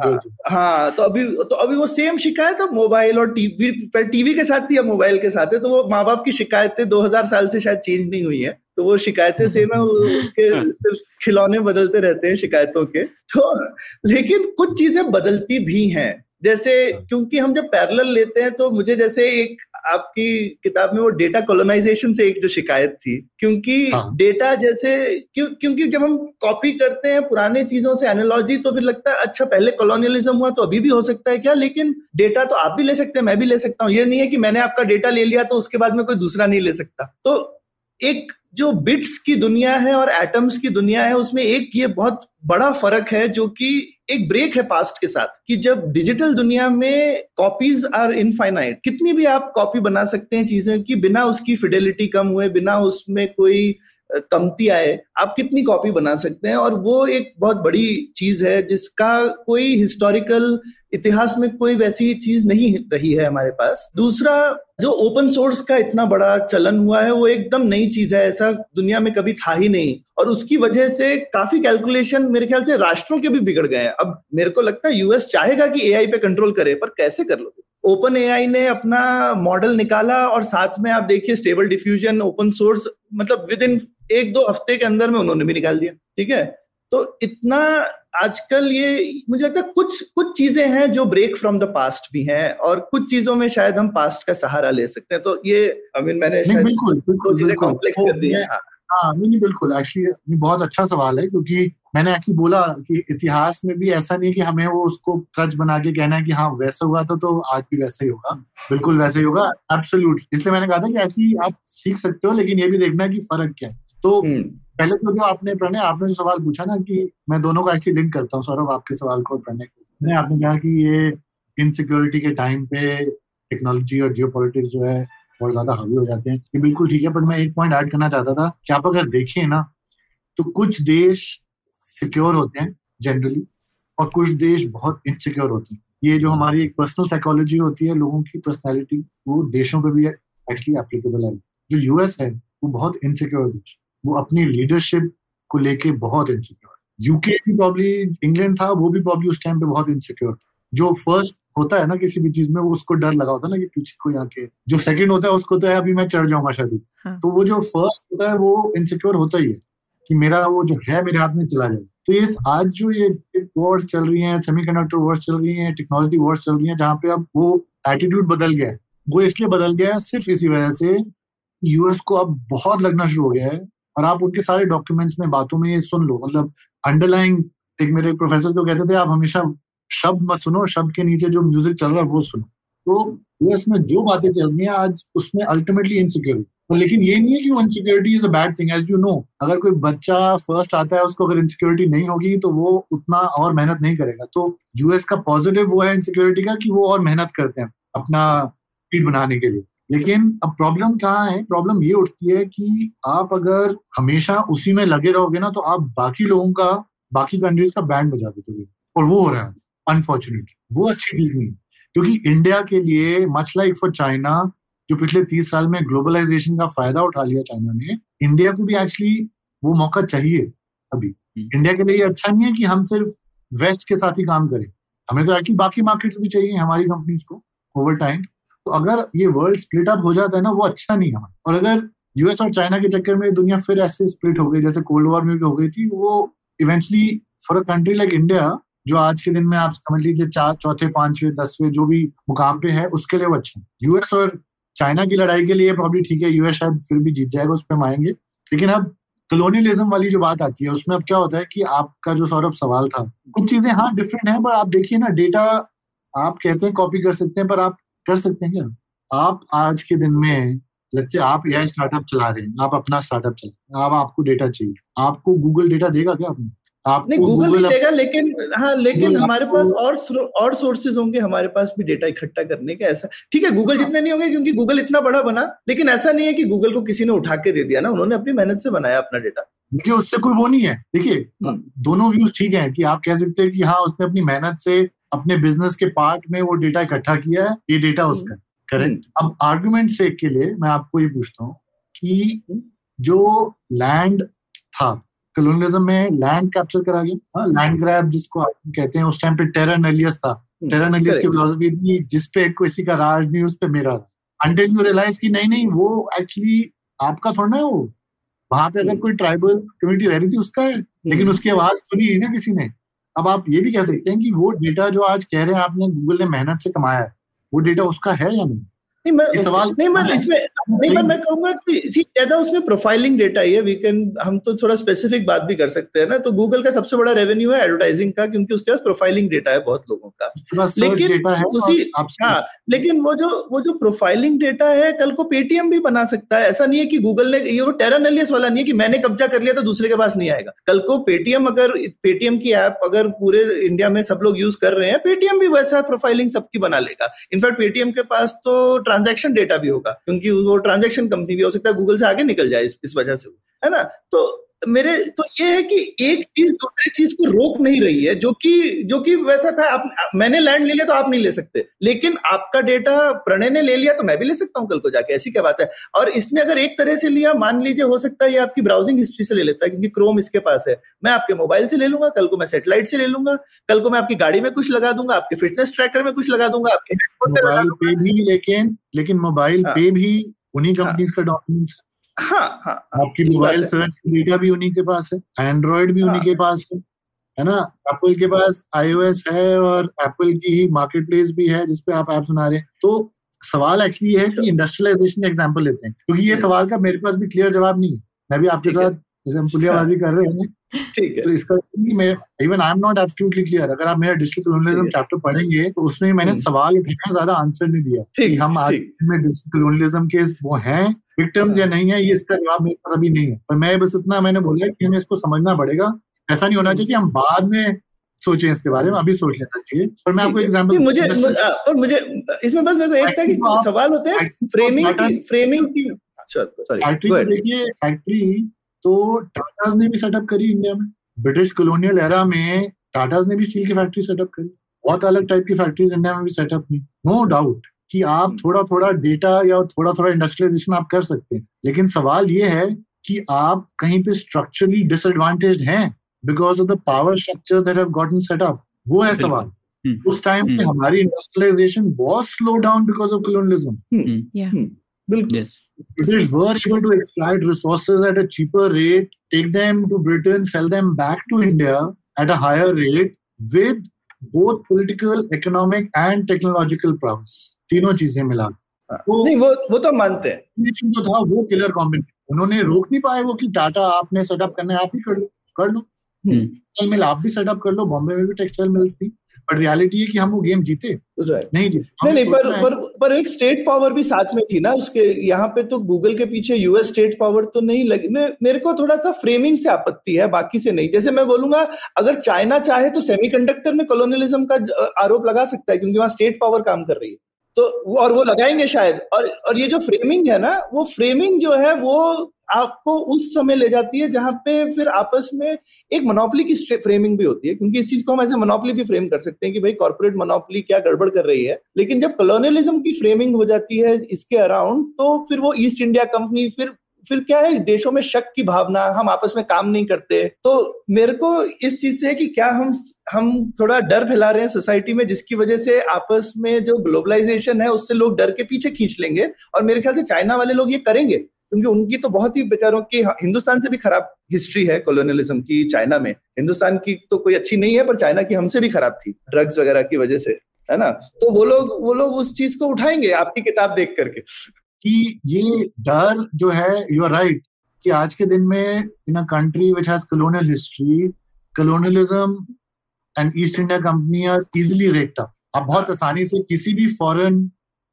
हाँ, हाँ तो अभी तो अभी वो सेम शिकायत अब मोबाइल और टीवी टीवी के साथ थी अब मोबाइल के साथ है तो वो माँ बाप की शिकायतें 2000 साल से शायद चेंज नहीं हुई है। तो वो शिकायतें सेम है उसके सिर्फ़ खिलौने बदलते रहते हैं शिकायतों के। तो लेकिन कुछ चीज़ें बदलती भी हैं। जैसे क्योंकि हम जब पैरेलल लेते हैं तो मुझे जैसे एक आपकी किताब में वो डेटा कॉलोनाइजेशन से एक जो शिकायत थी क्योंकि हाँ. डेटा जैसे क्यों क्योंकि जब हम कॉपी करते हैं पुराने चीज़ों से एनोलॉजी तो फिर लगता है अच्छा पहले कॉलोनियलिज्म हुआ तो अभी भी हो सकता है क्या? लेकिन डेटा तो आप भी ले सकते हैं मैं भी ले सकता हूँ। ये नहीं है कि मैंने आपका डेटा ले लिया तो उसके बाद में कोई दूसरा नहीं ले सकता। तो एक जो बिट्स की दुनिया है और एटम्स की दुनिया है, उसमें एक ये बहुत बड़ा फ़र्क है जो कि एक ब्रेक है पास्ट के साथ, कि जब डिजिटल दुनिया में कॉपीज आर इनफाइनाइट, कितनी भी आप कॉपी बना सकते हैं चीज़ें की बिना उसकी फिडेलिटी कम हुए, बिना उसमें कोई कमती आए, आप कितनी कॉपी बना सकते हैं? और वो एक बहुत बड़ी चीज़ है जिसका कोई हिस्टोरिकल इतिहास में कोई वैसी चीज़ नहीं रही है हमारे पास। दूसरा, जो ओपन सोर्स का इतना बड़ा चलन हुआ है, वो एकदम नई चीज़ है, ऐसा दुनिया में कभी था ही नहीं। और उसकी वजह से काफ़ी कैलकुलेशन मेरे ख्याल से राष्ट्रों के भी बिगड़ गए हैं। अब मेरे को लगता है यूएस चाहेगा कि एआई पे कंट्रोल करे, पर कैसे कर लोगे? ओपन एआई ने अपना मॉडल निकाला और साथ में आप देखिए स्टेबल डिफ्यूजन ओपन सोर्स मतलब विद इन एक दो हफ़्ते के अंदर में उन्होंने भी निकाल दिया। ठीक है? तो इतना आजकल ये मुझे लगता है कुछ कुछ चीज़ें हैं जो ब्रेक फ्रॉम द पास्ट भी हैं और कुछ चीज़ों में शायद हम पास्ट का सहारा ले सकते हैं। तो ये आई मीन मैंने बिल्कुल, दो चीज़ें कॉम्प्लेक्स कर दी हाँ हाँ। नहीं नहीं बिल्कुल एक्चुअली बहुत अच्छा सवाल है क्योंकि मैंने एक्चुअली बोला कि इतिहास में भी ऐसा नहीं कि हमें वो उसको क्रच बना के कहना है कि हाँ वैसा हुआ था तो आज भी वैसा ही होगा। बिल्कुल वैसा ही होगा एब्सोल्यूट इसलिए मैंने कहा था कि एक्चुअली आप सीख सकते हो लेकिन ये भी देखना है कि फ़र्क क्या है। तो हम्म। पहले तो जो आपने, प्रणय, आपने जो सवाल पूछा ना कि मैं दोनों को एक्चुअली लिंक करता हूँ, सौरभ, आपके सवाल को प्रणय को। आपने कहा कि ये इनसिक्योरिटी के टाइम पे टेक्नोलॉजी और जियो जो है बहुत ज़्यादा हावी हो जाते हैं। ये बिल्कुल ठीक है बट मैं एक पॉइंट ऐड करना चाहता था कि आप अगर देखिए ना तो कुछ देश सिक्योर होते हैं जनरली और कुछ देश बहुत इनसिक्योर होते हैं। ये जो हमारी एक पर्सनल साइकोलॉजी होती है, लोगों की पर्सनैलिटी वो देशों पर भी एक्चुअली एप्लीकेबल है। जो यूएस है, वो बहुत इनसिक्योर देश। वो अपनी लीडरशिप को लेके बहुत इनसिक्योर यूके भी प्रॉब्ली इंग्लैंड था वो भी प्रॉब्ली उस टाइम पे बहुत इनसिक्योर जो फ़र्स्ट होता है ना किसी भी चीज़ में वो उसको डर लगा होता है ना कि पीछे कोई आके जो सेकंड होता है उसको तो है अभी मैं चढ़ जाऊँगा शायद। हाँ. तो वो जो फ़र्स्ट होता है वो इनसिक्योर होता ही है कि मेरा वो जो है मेरे हाथ में चला जाए। तो ये आज जो ये वॉर चल रही है सेमीकंडक्टर वॉर चल रही है टेक्नोलॉजी वॉर चल रही है जहाँ पे अब वो एटीट्यूड बदल गया है। वो इसलिए बदल गया है सिर्फ़ इसी वजह से यूएस को अब बहुत लगना शुरू हो गया है और आप उनके सारे डॉक्यूमेंट्स में, बातों में ये सुन लो। मतलब अंडरलाइंग एक मेरे प्रोफेसर तो कहते थे, आप हमेशा शब्द मत सुनो, शब्द के नीचे जो म्यूज़िक चल रहा है, वो सुनो। तो यूएस में जो बातें चल रही हैं आज, उसमें अल्टीमेटली इनसिक्योरिटी तो लेकिन ये नहीं है कि insecurity is a bad thing as you know अगर कोई बच्चा फ़र्स्ट आता है, उसको अगर इनसिक्योरिटी नहीं होगी तो वो उतना और मेहनत नहीं करेगा। तो यूएस का पॉजिटिव वो है इनसिक्योरिटी का कि वो और मेहनत करते हैं अपना स्पीड बनाने के लिए। लेकिन अब प्रॉब्लम कहाँ है? प्रॉब्लम ये उठती है कि आप अगर हमेशा उसी में लगे रहोगे ना तो आप बाकी लोगों का बाकी कंट्रीज़ का बैंड बजा देते और वो हो रहा है अनफॉर्चुनेटली वो अच्छी चीज़ नहीं क्योंकि इंडिया के लिए मच लाइक फॉर चाइना जो पिछले तीस साल में ग्लोबलाइजेशन का फ़ायदा उठा लिया चाइना ने इंडिया को भी एक्चुअली वो मौका चाहिए अभी। इंडिया हम्म। के लिए अच्छा नहीं है कि हम सिर्फ़ वेस्ट के साथ ही काम करें। हमें तो एक्चुअली बाकी मार्केट्स भी चाहिए हमारी कंपनीज़ को ओवर टाइम अगर ये वर्ल्ड स्प्लिट अप हो जाता है ना, वो अच्छा नहीं है। और अगर यूएस और चाइना के चक्कर में दुनिया फिर ऐसे स्प्लिट हो गई, जैसे कोल्ड वॉर में भी हो गई थी, वो eventually for a country like India जो आज के दिन में आप समझ लीजिए चार, चौथे, पांचवे, दसवें जो भी मुकाम पे है, उसके लिए वो अच्छा यूएस और चाइना की लड़ाई के लिए प्रॉब्लम ठीक है यूएस शायद फिर भी जीत जाएगा, उस पर आएँगे। लेकिन अब कलोनियलिज्म वाली जो बात आती है, उसमें अब क्या होता है कि आपका जो सौरभ, सवाल था। कुछ चीज़ें हाँ डिफरेंट है, पर आप देखिए ना डेटा आप कहते हैं कॉपी कर सकते हैं, पर आप कर सकते हैं क्या? आप आज के दिन में से आप ए स्टार्टअप चला रहे हैं आप अपना स्टार्टअप चला अब आपको डेटा चाहिए। आपको गूगल डेटा देगा क्या आपने आप नहीं गूगल भी देगा लेकिन हाँ लेकिन हमारे पास और और सोर्सेज होंगे हमारे पास भी डेटा इकट्ठा करने का ऐसा। ठीक है गूगल जितने नहीं होंगे क्योंकि गूगल इतना बड़ा बना लेकिन ऐसा नहीं है कि गूगल को किसी ने उठा के दे दिया ना उन्होंने अपनी मेहनत से बनाया अपना डेटा मुझे उससे कोई वो नहीं है। देखिए हाँ। दोनों व्यूज़ ठीक है कि आप कह सकते हैं कि हाँ उसने अपनी मेहनत से अपने बिज़नेस के पार्ट में वो डेटा इकट्ठा किया है ये डेटा उसका करेक्ट हम्म। अब आर्गुमेंट से के लिए मैं आपको ये पूछता हूँ कि जो लैंड था कलोनियलिज्म में लैंड कैप्चर करा गया। लैंड ग्रैब जिसको कहते हैं उस टाइम पे टेरा नलियस था। टेरा हम्म, नलियस की फिलोसफी थी जिसपे किसी का राज नहीं उस पे मेरा अंटिल यू रियलाइज़ की नहीं नहीं वो एक्चुअली आपका थोड़ा ना वो। वहाँ पे अगर हम्म। कोई ट्राइबल कम्युनिटी रह रही थी उसका है। लेकिन हम्म। उसकी आवाज़ सुनी है ना किसी ने। अब आप ये भी कह सकते हैं कि वो डेटा जो आज कह रहे हैं, आपने गूगल ने मेहनत से कमाया है, वो डेटा उसका है या नहीं? नहीं मैं सवाल नहीं मैं इसमें नहीं पर मैं कहूँगा कि ज़्यादा उसमें प्रोफाइलिंग डेटा ही है वी कैन हम तो थोड़ा स्पेसिफिक बात भी कर सकते हैं ना तो गूगल का सबसे बड़ा रेवेन्यू है एडवर्टाइजिंग का क्योंकि उसके पास प्रोफाइलिंग डेटा है बहुत लोगों का। लेकिन उसी हाँ लेकिन वो जो वो जो प्रोफाइलिंग डेटा है कल को पेटीएम भी बना सकता है। ऐसा नहीं है कि गूगल ने ये वो टेरानेलियस वाला नहीं है कि मैंने कब्जा कर लिया तो दूसरे के पास नहीं आएगा। कल को पेटीएम अगर पेटीएम की ऐप अगर पूरे इंडिया में सब लोग यूज़ कर रहे हैं पेटीएम भी वैसा प्रोफाइलिंग सबकी बना लेगा। इनफैक्ट पेटीएम के पास तो ट्रांजेक्शन डेटा भी होगा क्योंकि वो ट्रांजेक्शन कंपनी भी हो सकता है गूगल से आगे निकल जाए इस, इस वजह से। है ना? तो मेरे तो ये है कि एक चीज़ दूसरी चीज़ को रोक नहीं रही है जो कि जो कि वैसा था आप मैंने लैंड ले लिया तो आप नहीं ले सकते लेकिन आपका डेटा प्रणय ने ले लिया तो मैं भी ले सकता हूँ कल को जाके ऐसी क्या बात है और इसने अगर एक तरह से लिया मान लीजिए हो सकता है ये आपकी ब्राउजिंग हिस्ट्री से ले लेता है क्योंकि क्रोम इसके पास है मैं आपके मोबाइल से ले लूँगा कल को मैं सेटेलाइट से ले लूँगा कल को मैं आपकी गाड़ी में कुछ लगा दूँगा आपके फिटनेस ट्रैकर में कुछ लगा दूँगा आपके मोबाइल पे भी लेकिन लेकिन मोबाइल हाँ। पे भी उन्हीं कंपनीज़ हाँ। का डॉक्यूमेंट्स हाँ हाँ आपकी मोबाइल सर्च डेटा भी उन्हीं के पास है एंड्रॉइड भी हाँ, उन्हीं के पास है है ना? एप्पल के पास आईओएस है और एप्पल की ही मार्केट प्लेस भी है जिसपे आप ऐप सुना रहे हैं। तो सवाल एक्चुअली है कि इंडस्ट्रियलाइजेशन का एग्ज़ाम्पल लेते हैं क्योंकि ये सवाल का मेरे पास भी क्लियर जवाब नहीं है। मैं भी आपके साथ जैसे हम पुलियाबाजी कर रहे हैं ठीक है। तो इसका मैं even I am not absolutely clear अगर आप मेरा डिजिटल कलोनियलिज्म चैप्टर पढ़ेंगे तो उसमें मैंने हम्म। सवाल उठाया ज़्यादा आंसर नहीं दिया। कि हम आज में डिजिटल कलोनियलिज्म के वो हैं विक्टिम्स या नहीं है ये इसका जवाब मेरे पास अभी नहीं है। पर मैं बस इतना मैंने बोला कि हमें इसको समझना पड़ेगा। ऐसा नहीं होना चाहिए कि हम बाद में सोचें इसके बारे में अभी सोच लेना चाहिए। पर मैं आपको एग्जांपल मुझे और मुझे इसमें बस मेरे को एक था कि सवाल होते हैं फ्रेमिंग की फ्रेमिंग की फैक्ट्री देखिए फैक्ट्री तो टाटाज ने भी सेटअप करी इंडिया में। ब्रिटिश कॉलोनियल एरा में टाटाज ने भी स्टील की फैक्ट्री सेटअप करी। बहुत अलग टाइप की फैक्ट्रीज इंडिया में भी सेटअप हुई। नो डाउट कि आप थोड़ा थोड़ा डेटा या थोड़ा थोड़ा इंडस्ट्रियलाइजेशन आप कर सकते हैं। लेकिन सवाल ये है कि आप कहीं पे स्ट्रक्चरली डिसएडवांटेज हैं because of the power structure that have gotten set up वो है सवाल। हम्म। उस टाइम पे हम्म। हमारी इंडस्ट्रियलाइजेशन बहुत slow down because of colonialism बिल्कुल British were able to extract resources at a cheaper rate, take them to Britain, sell them back to India at a higher rate with both political, economic and technological prowess. तीनों चीज़ें मिला हाँ। तो नहीं वो वो तो मानते हैं जो था वो किलर कॉम्बिनेशन उन्होंने रोक नहीं पाए वो कि टाटा आपने सेटअप करना है आप ही कर लो कर लो टेक्सटाइल मिल आप भी सेटअप कर लो बॉम्बे में भी टेक्सटाइल मिल्स थी बट रियलिटी है कि हम वो गेम जीते। नहीं जीते नहीं नहीं पर पर पर एक स्टेट पावर भी साथ में थी ना उसके यहाँ पे तो गूगल के पीछे यूएस स्टेट पावर तो नहीं लगी। मैं मेरे को थोड़ा सा फ्रेमिंग से आपत्ति है बाकी से नहीं। जैसे मैं बोलूँगा अगर चाइना चाहे तो सेमीकंडक्टर में कॉलोनियलिज्म का आरोप लगा सकता है क्योंकि वहाँ स्टेट पावर काम कर रही है। तो और वो लगाएँगे शायद। और और ये जो फ्रेमिंग है ना वो फ्रेमिंग जो है वो आपको उस समय ले जाती है जहाँ पे फिर आपस में एक मोनोपली की फ्रेमिंग भी होती है, क्योंकि इस चीज़ को हम ऐसे मोनोपली भी फ्रेम कर सकते हैं कि भाई कॉर्पोरेट मोनोपली क्या गड़बड़ कर रही है। लेकिन जब कॉलोनियलिज्म की फ्रेमिंग हो जाती है इसके अराउंड तो फिर वो ईस्ट इंडिया कंपनी फिर फिर क्या है, देशों में शक की भावना, हम आपस में काम नहीं करते। तो मेरे को इस चीज़ से कि क्या हम हम थोड़ा डर फैला रहे हैं सोसाइटी में, जिसकी वजह से आपस में जो ग्लोबलाइजेशन है, उससे लोग डर के पीछे खींच लेंगे। और मेरे ख्याल से चाइना वाले लोग ये करेंगे। क्योंकि उनकी तो बहुत ही बेचारों की हिंदुस्तान से भी खराब हिस्ट्री है कॉलोनियलिज्म की चाइना में। हिंदुस्तान की तो कोई अच्छी नहीं है पर चाइना की हमसे भी खराब थी ड्रग्स वगैरह की वजह से है ना? तो वो लोग वो लोग उस चीज़ को उठाएँगे आपकी किताब देख करके। कि ये डर जो है यू आर राइट कि आज के दिन में in a country which has colonial history colonialism and East India company are easily wrecked up आप बहुत आसानी से किसी भी फॉरेन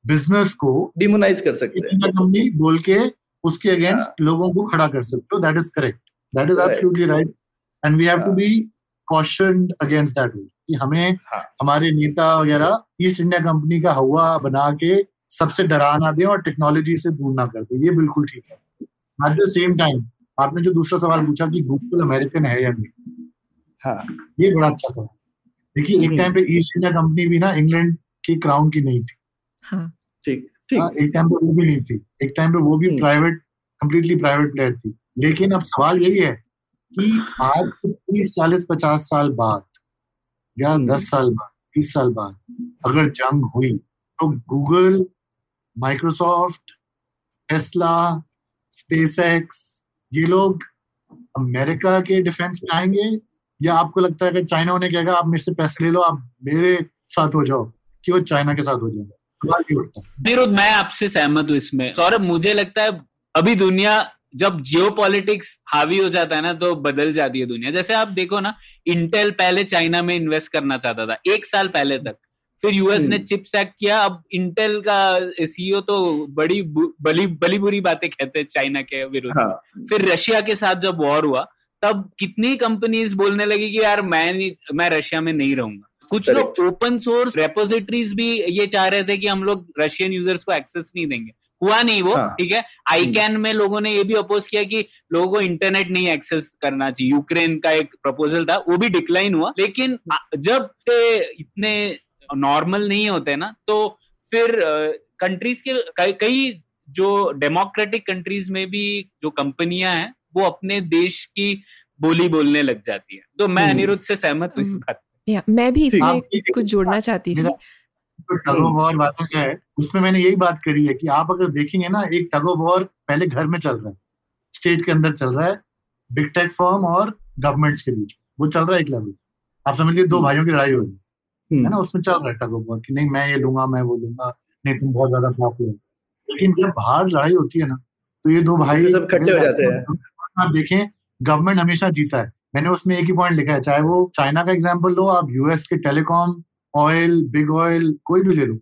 बिज़नेस को डिमोनाइज कर सकते हैं। कंपनी बोल के उसके अगेंस्ट हाँ. लोगों को खड़ा कर सकते हो that is correct that is absolutely right and we have to be caution against that कि हमें हाँ. हमारे नेता वगैरह ईस्ट इंडिया कंपनी का हवा बना के सबसे डरा ना दें और टेक्नोलॉजी से दूर ना कर दें। ये बिल्कुल ठीक है। एट द सेम टाइम आपने जो दूसरा सवाल पूछा कि गूगल अमेरिकन है या नहीं हाँ। ये बड़ा अच्छा सवाल देखिए एक टाइम। पे ईस्ट इंडिया कंपनी भी ना इंग्लैंड की क्राउन की नहीं थी। हाँ। ठीक ठीक। एक टाइम पे वो भी नहीं थी। एक टाइम पे वो भी प्राइवेट कंप्लीटली प्राइवेट प्लेयर थी। लेकिन अब सवाल यही है कि आज से तीस चालीस पचास साल बाद या हम्म। दस साल बाद तीस साल बाद अगर जंग हुई तो गूगल माइक्रोसॉफ्ट टेस्ला स्पेसएक्स ये लोग अमेरिका के डिफेंस में आएँगे या आपको लगता है कि चाइना उन्हें कहेगा आप मेरे से पैसे ले लो आप मेरे साथ हो जाओ कि वो चाइना के साथ हो जाए निरुद्ध मैं आपसे सहमत हूँ इसमें। सौरभ मुझे लगता है अभी दुनिया जब जियो पॉलिटिक्स हावी हो जाता है ना तो बदल जाती है दुनिया। जैसे आप देखो ना इंटेल पहले चाइना में इन्वेस्ट करना चाहता था एक साल पहले तक। फिर यूएस ने चिप्स एक्ट किया अब इंटेल का सीईओ तो बड़ी बली बली बुरी बातें कहते हैं चाइना के विरुद्ध हाँ। फिर रशिया के साथ जब वॉर हुआ तब कितनी कंपनीज़ बोलने लगी कि यार मैं नहीं मैं रशिया में नहीं रहूँगा। कुछ लोग ओपन सोर्स रेपोजिटरीज भी ये चाह रहे थे कि हम लोग रशियन यूज़र्स को एक्सेस नहीं देंगे हुआ नहीं वो ठीक हाँ। ठीक है आई कैन हम्म। में लोगों ने ये भी अपोज किया कि लोगों को इंटरनेट नहीं एक्सेस करना चाहिए यूक्रेन का एक प्रपोजल था वो भी डिक्लाइन हुआ लेकिन जब इतने नॉर्मल नहीं होते ना तो फिर कंट्रीज़ के कई जो डेमोक्रेटिक कंट्रीज़ में भी जो कंपनियाँ हैं वो अपने देश की बोली बोलने लग जाती है तो मैं हम्म। अनिरुद्ध से सहमत हूँ इस बात या, मैं भी इसमें कुछ जोड़ना चाहती थी टगो वॉर बात है उसमें मैंने यही बात करी है कि आप अगर देखेंगे ना एक टगो वॉर पहले घर में चल रहा है स्टेट के अंदर चल रहा है बिग टेक फर्म और गवर्नमेंट्स के बीच वो चल रहा है एक लेवल आप समझ लीजिए दो हम्म। भाइयों की लड़ाई हो रही है ना उसमें चल रहा है टग ऑफ़ वॉर कि नहीं मैं ये लूँगा मैं वो लूँगा नहीं तुम बहुत ज़्यादा पॉपुलर लेकिन जब बाहर लड़ाई होती है ना तो ये दो भाई सब खट्टे हो जाते हैं। आप देखें गवर्नमेंट हमेशा जीता है। मैंने उसमें एक ही पॉइंट लिखा है चाहे वो चाइना का एग्ज़ाम्पल लो आप यूएस के टेलीकॉम ऑयल बिग ऑयल कोई भी ले लो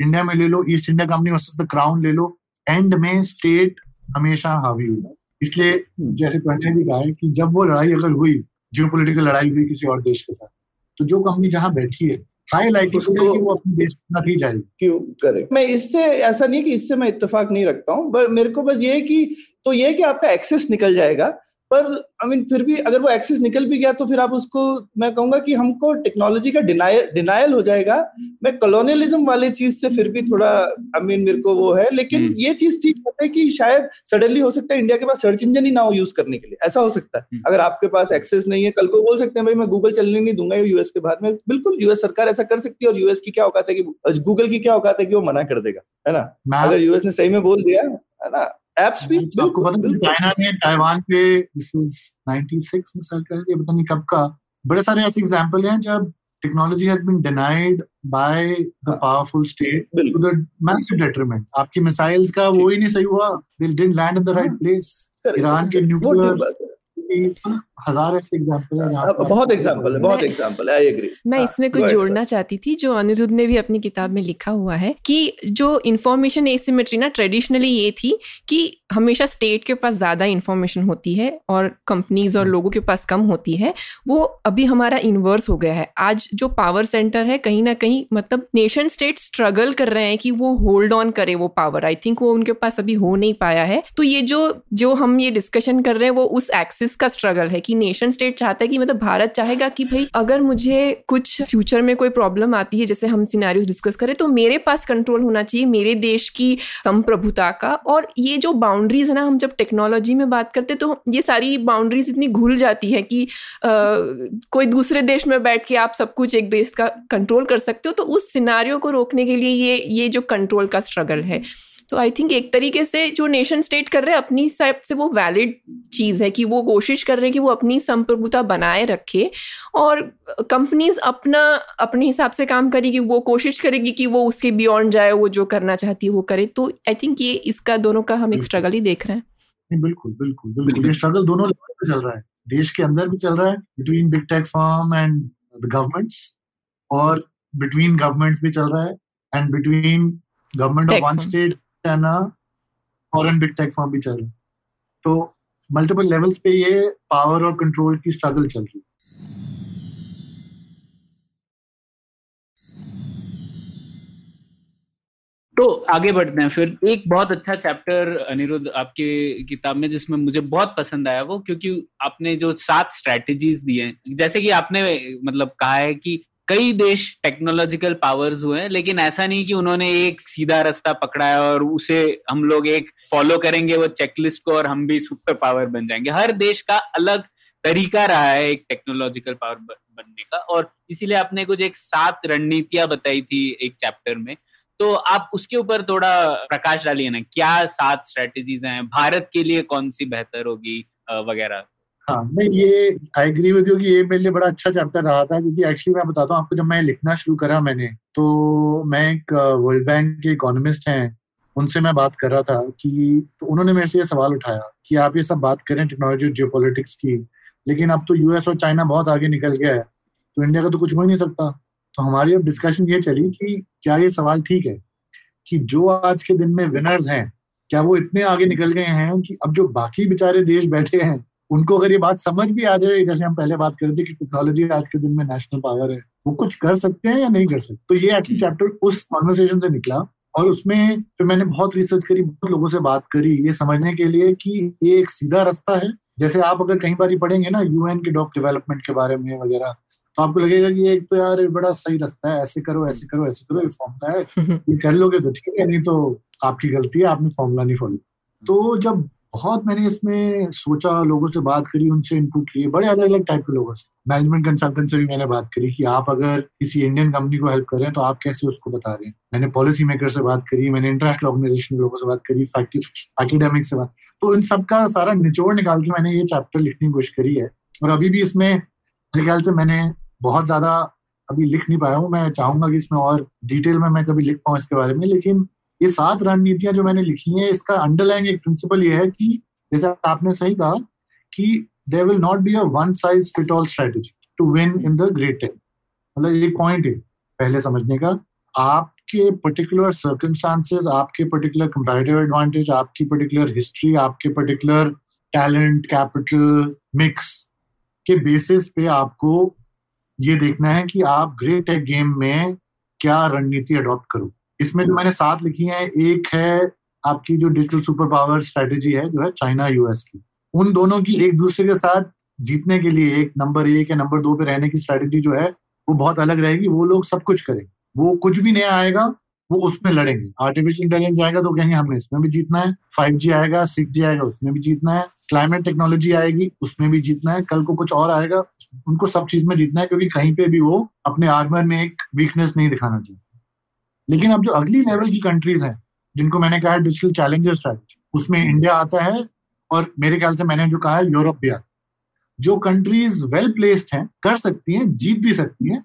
इंडिया में ले लो East India company versus the crown ले लो एंड में स्टेट हमेशा हावी हुआ इसलिए हम्म। जैसे पंडित भी कहा है कि जब वो लड़ाई अगर हुई जियो लड़ाई हुई किसी और देश के साथ तो जो कंपनी जहाँ बैठी है हाई लाइकलीहुड वो अपने देश में नहीं जाएगी। क्यों करे? मैं इससे ऐसा नहीं कि इससे मैं इत्तेफाक नहीं रखता हूँ पर मेरे को बस ये है कि तो ये कि आपका एक्सेस निकल जाएगा पर आई I मीन mean, फिर भी अगर वो एक्सेस निकल भी गया तो फिर आप उसको मैं कहूँगा कि हमको टेक्नोलॉजी का डिनायल डिनायल हो जाएगा। मैं कॉलोनियलिज्म वाले चीज़ से फिर भी थोड़ा आई I मीन mean, मेरे को वो है। लेकिन हम्म। ये चीज़ ठीक है कि शायद सडनली हो सकता है इंडिया के पास सर्च इंजन ही ना हो यूज़ करने के लिए। ऐसा हो सकता है। हम्म। अगर आपके पास एक्सेस नहीं है कल को बोल सकते हैं भाई मैं गूगल चलने नहीं दूँगा यूएस के बाहर में। बिल्कुल यूएस सरकार ऐसा कर सकती है और यूएस की क्या औकात है कि गूगल की क्या औकात है कि वो मना कर देगा है ना? अगर यूएस ने सही में बोल दिया है ना? एप्स भी आपको पता है चाइना ने ताइवान पे दिस इज़ 96 में सरकार ये पता नहीं कब का। बड़े सारे ऐसे एग्जांपल हैं जब technology has been denied by the powerful state to the massive detriment आपकी मिसाइल्स का वो ही नहीं सही हुआ। They didn't land in the right place Iran के न्यूक्लियर हज़ार ऐसे एग्जांपल है बहुत एग्जांपल है बहुत एग्जांपल है आई एग्री मैं हाँ, इसमें कुछ जोड़ना चाहती थी जो अनिरुद्ध ने भी अपनी किताब में लिखा हुआ है कि जो इन्फॉर्मेशन एसिमेट्री ना ट्रेडिशनली ये थी कि हमेशा स्टेट के पास ज़्यादा इन्फॉर्मेशन होती है और कंपनीज़ और लोगों के पास कम होती है वो अभी हमारा इन्वर्स हो गया है। आज जो पावर सेंटर है कहीं ना कहीं मतलब नेशन स्टेट स्ट्रगल कर रहे हैं कि वो होल्ड ऑन करे वो पावर आई थिंक वो उनके पास अभी हो नहीं पाया है। तो ये जो जो हम ये डिस्कशन कर रहे हैं वो उस एक्सिस का स्ट्रगल है कि नेशन स्टेट चाहता है कि मतलब भारत चाहेगा कि भाई अगर मुझे कुछ फ्यूचर में कोई प्रॉब्लम आती है जैसे हम सिनारियोस डिस्कस करें तो मेरे पास कंट्रोल होना चाहिए मेरे देश की संप्रभुता का। और ये जो बाउंड्रीज है ना हम जब टेक्नोलॉजी में बात करते तो ये सारी बाउंड्रीज इतनी घुल जाती है कि आ, कोई दूसरे देश में बैठ के आप सब कुछ एक देश का कंट्रोल कर सकते हो तो उस सिनारियों को रोकने के लिए ये ये जो कंट्रोल का स्ट्रगल है। तो आई थिंक एक तरीके से जो नेशन स्टेट कर रहे हैं अपनी साइड से वो वैलिड चीज़ है कि वो कोशिश कर रहे हैं कि वो अपनी संप्रभुता बनाए रखे और कंपनीज़ अपना अपने हिसाब से काम करेगी वो कोशिश करेगी कि वो उसके बियॉन्ड जाए वो जो करना चाहती है वो करे। तो आई थिंक ये इसका दोनों का हम एक स्ट्रगल ही देख रहे हैं। बिल्कुल बिल्कुल बिल्कुल। ये स्ट्रगल दोनों लेवल पे चल रहा है। देश के अंदर भी चल रहा है between big tech firm and the governments और बिटवीन गवर्नमेंट भी चल रहा है and between government of one state and foreign big tech firm भी चल रहे तो मल्टीपल लेवल्स पे ये पावर और कंट्रोल की स्ट्रगल चल रही है। तो आगे बढ़ते हैं। फिर एक बहुत अच्छा चैप्टर अनिरुद्ध, आपके किताब में, जिसमें मुझे बहुत पसंद आया वो, क्योंकि आपने जो सात स्ट्रेटजीज दिए जैसे कि आपने मतलब कहा है कि कई देश टेक्नोलॉजिकल पावर्स हुए हैं, लेकिन ऐसा नहीं कि उन्होंने एक सीधा रास्ता पकड़ा है और उसे हम लोग एक फॉलो करेंगे वो चेकलिस्ट को और हम भी सुपर पावर बन जाएँगे। हर देश का अलग तरीका रहा है एक टेक्नोलॉजिकल पावर बनने का और इसीलिए आपने कुछ एक सात रणनीतियाँ बताई थी एक चैप्टर में। तो आप उसके ऊपर थोड़ा प्रकाश डालिए ना, क्या सात स्ट्रेटेजीज हैं? भारत के लिए कौन सी बेहतर होगी वगैरह? हाँ मैं ये आई एग्री विद यू कि ये मेरे लिए बड़ा अच्छा चैप्टर रहा था क्योंकि एक्चुअली मैं बताता हूँ, आपको जब मैं लिखना शुरू करा मैंने तो मैं एक वर्ल्ड बैंक के इकोनॉमिस्ट हैं, उनसे मैं बात कर रहा था कि तो उन्होंने मेरे से ये सवाल उठाया कि आप ये सब बात करें टेक्नोलॉजी और जियो की, लेकिन अब तो यूएस और चाइना बहुत आगे निकल गया है तो इंडिया का तो कुछ हो ही नहीं सकता। तो हमारी अब डिस्कशन ये चली कि क्या ये सवाल ठीक है कि जो आज के दिन में विनर्स हैं, क्या वो इतने आगे निकल गए हैं कि अब जो बाकी बेचारे देश बैठे हैं उनको अगर ये बात समझ भी आ जाए जैसे हम पहले बात कर रहे थे कि टेक्नोलॉजी आज के दिन में नेशनल पावर है वो कुछ कर सकते हैं या नहीं कर सकते? तो ये एक्चुअली चैप्टर उस कॉन्वर्सेशन से निकला और उसमें फिर मैंने बहुत रिसर्च करी बहुत लोगों से बात करी ये समझने के लिए कि ये एक सीधा रास्ता है। जैसे आप अगर कहीं बार पढ़ेंगे ना यूएन के डॉक डेवलपमेंट के बारे में वगैरह तो आपको लगेगा कि एक तो यार बड़ा सही रास्ता है ऐसे करो ऐसे करो ऐसे करो ये फॉर्मूला है। ये कर लोगे तो ठीक है नहीं तो आपकी गलती है आपने फॉर्मूला नहीं फॉलो तो जब बहुत मैंने इसमें सोचा, लोगों से बात करी, उनसे इनपुट लिए, बड़े अलग अलग टाइप के लोगों से। मैनेजमेंट कंसल्टेंट से भी मैंने बात करी कि आप अगर किसी इंडियन कंपनी को हेल्प कर रहे हैं तो आप कैसे उसको बता रहे हैं? मैंने पॉलिसी मेकर से बात करी, मैंने इंटरनेशनल ऑर्गेनाइजेशन के लोगों से बात करी एकेडमिक से बात तो इन सबका सारा निचोड़ निकाल के मैंने ये चैप्टर लिखने की कोशिश करी है। और अभी भी इसमें, मेरे ख्याल से मैंने बहुत ज़्यादा अभी लिख नहीं पाया हूँ। मैं चाहूँगा कि इसमें और डिटेल में मैं कभी लिख पाऊँ इसके बारे में, लेकिन ये सात रणनीतियाँ जो मैंने लिखी हैं, इसका अंडरलाइन एक प्रिंसिपल ये है कि, जैसे आपने सही कहा कि there will not be a one size fit all strategy to win in the great ten मतलब एक पॉइंट है, पहले समझने का। आपके पर्टिकुलर सर्कमस्टांसेस आपके पर्टिकुलर कंपेरेटिव एडवांटेज आपकी पर्टिकुलर हिस्ट्री आपके पर्टिकुलर टैलेंट कैपिटल मिक्स के बेसिस पे आपको ये देखना है कि आप ग्रेट टेक गेम में क्या रणनीति अडॉप्ट करो इसमें जो मैंने सात लिखी है, एक है आपकी जो डिजिटल सुपर पावर स्ट्रेटेजी है, जो है चाइना यूएस की। उन दोनों की एक दूसरे के साथ जीतने के लिए एक नंबर एक या नंबर दो पे रहने की स्ट्रेटेजी जो है, वो बहुत अलग रहेगी। वो लोग सब कुछ करेंगे। वो कुछ भी नया आएगा, वो उसमें लड़ेंगे। आर्टिफिशियल इंटेलिजेंस आएगा तो कहेंगे हमें इसमें भी जीतना है। फाइव जी आएगा सिक्स जी आएगा, उसमें भी जीतना है। क्लाइमेट टेक्नोलॉजी आएगी, उसमें भी जीतना है। कल को कुछ और आएगा, उनको सब चीज़ में जीतना है, क्योंकि कहीं पे भी वो अपने आगमन में एक वीकनेस नहीं दिखाना चाहिए लेकिन अब जो अगली लेवल की कंट्रीज़ हैं, जिनको मैंने कहा डिजिटल चैलेंजर स्ट्रैटेजी उसमें इंडिया आता है और मेरे ख्याल से मैंने जो कहा है यूरोप भी आता जो कंट्रीज़ वेल प्लेस्ड हैं, कर सकती हैं, जीत भी सकती हैं,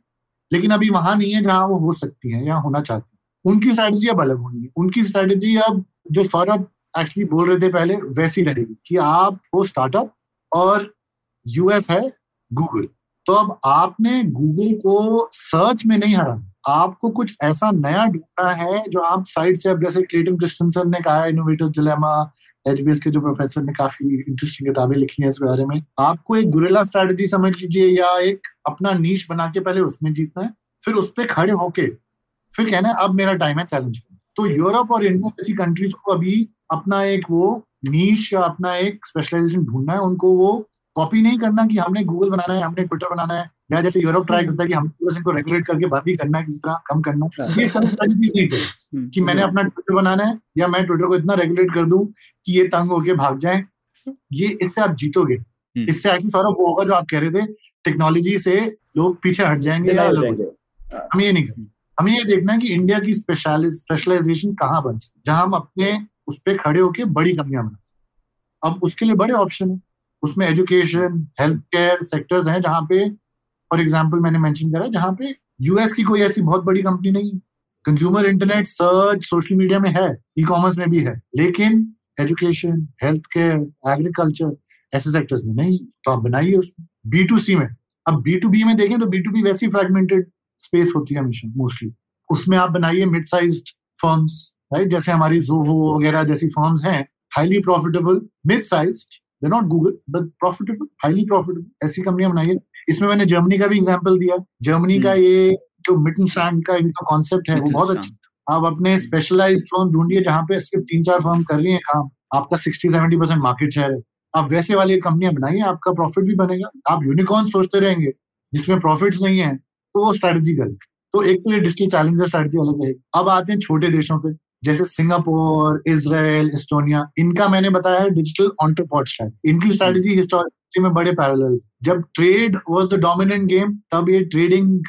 लेकिन अभी वहाँ नहीं है जहाँ वो हो सकती हैं या होना चाहती हैं। उनकी स्ट्रैटेजी अब अलग होनी उनकी स्ट्रैटेजी अब जो सौरभ एक्चुअली बोल रहे थे पहले, वैसी रहेगी कि आप हो स्टार्टअप और यूएस है गूगल तो अब आपने गूगल को सर्च में नहीं हराना। आपको कुछ ऐसा नया ढूंढना है जो आप साइड से, अब जैसे क्लेटन क्रिस्टनसन ने कहा इनोवेटर्स डिलेमा एचबीएस के जो प्रोफेसर ने काफ़ी इंटरेस्टिंग किताबें लिखी हैं इस बारे में। आपको एक गुरेला स्ट्रेटेजी समझ लीजिए या एक अपना नीच बना के पहले उसमें जीतना है, फिर उस पर खड़े होके, फिर कहना है, अब मेरा टाइम है चैलेंज तो यूरोप और इंडिया जैसी कंट्रीज़ को अभी अपना एक वो नीच या अपना एक स्पेशलाइजेशन ढूंढना है, उनको वो कॉपी नहीं करना कि हमने गूगल बनाना है, हमने ट्विटर बनाना है। या जैसे यूरोप ट्राई करता है कि हम इनको रेगुलेट करके बंद ही करना है किसी तरह कम करना है। ये सब चीज़ नहीं हम्म, कि मैंने अपना ट्विटर बनाना है या मैं ट्विटर को इतना रेगुलेट कर दूँ कि ये तंग होके भाग जाए। ये इससे आप जीतोगे। हम्म। इससे एक्चुअली सारा वो होगा जो आप कह रहे थे टेक्नोलॉजी से लोग पीछे हट जाएँगे या हम ये नहीं करें हमें ये देखना है कि इंडिया की स्पेशलाइजेशन कहाँ बन सकती जहाँ हम अपने उस पर खड़े होके बड़ी कंपनियाँ बना सकते अब उसके लिए बड़े ऑप्शन है। उसमें एजुकेशन हेल्थ केयर सेक्टर्स हैं जहाँ पे फॉर एग्ज़ाम्पल मैंने मैंशन करा जहाँ पे यूएस की कोई ऐसी बहुत बड़ी कंपनी नहीं consumer internet search social media में है ई कॉमर्स में भी है, लेकिन एजुकेशन हेल्थ केयर एग्रीकल्चर ऐसे सेक्टर्स में नहीं तो आप बनाइए उसमें बी टू सी में। अब बी टू बी में देखें तो बी टू बी वैसी फ्रेगमेंटेड स्पेस होती है हमेशा मोस्टली उसमें आप बनाइए मिड साइज़ फर्म्स राइट जैसे हमारी जोहो वगैरह जैसी फर्म्स हैं highly profitable mid size not Google but profitable highly profitable ऐसी कंपनियाँ बनाइए। इसमें मैंने जर्मनी का भी एग्ज़ाम्पल दिया। जर्मनी का हम्म। ये जो मिटन स्टैंड का इनका कॉन्सेप्ट है वो बहुत अच्छा आप अपने स्पेशलाइज फर्म ढूंढिए जहाँ पे सिर्फ़ तीन चार फर्म कर रही है काम। आपका sixty seventy percent market share है। आप वैसे वाली कंपनियाँ बनाइए आपका प्रॉफिट भी बनेगा। आप यूनिकॉर्न सोचते रहेंगे जिसमें प्रॉफिट नहीं है तो वो स्ट्रेटेजी करें। तो एक तो ये डिजिटल चैलेंजर स्ट्रेटेजी अलग रहेगी अब आते हैं छोटे देशों पे जैसे सिंगापुर इसराइल एस्टोनिया इनका मैंने बताया है डिजिटल ऑन्टरपॉट स्ट्रेटजी इनकी स्ट्रेटेजी हिस्टोरिक में बड़े पैरल जब trade was the dominant game तब ये ट्रेडिंग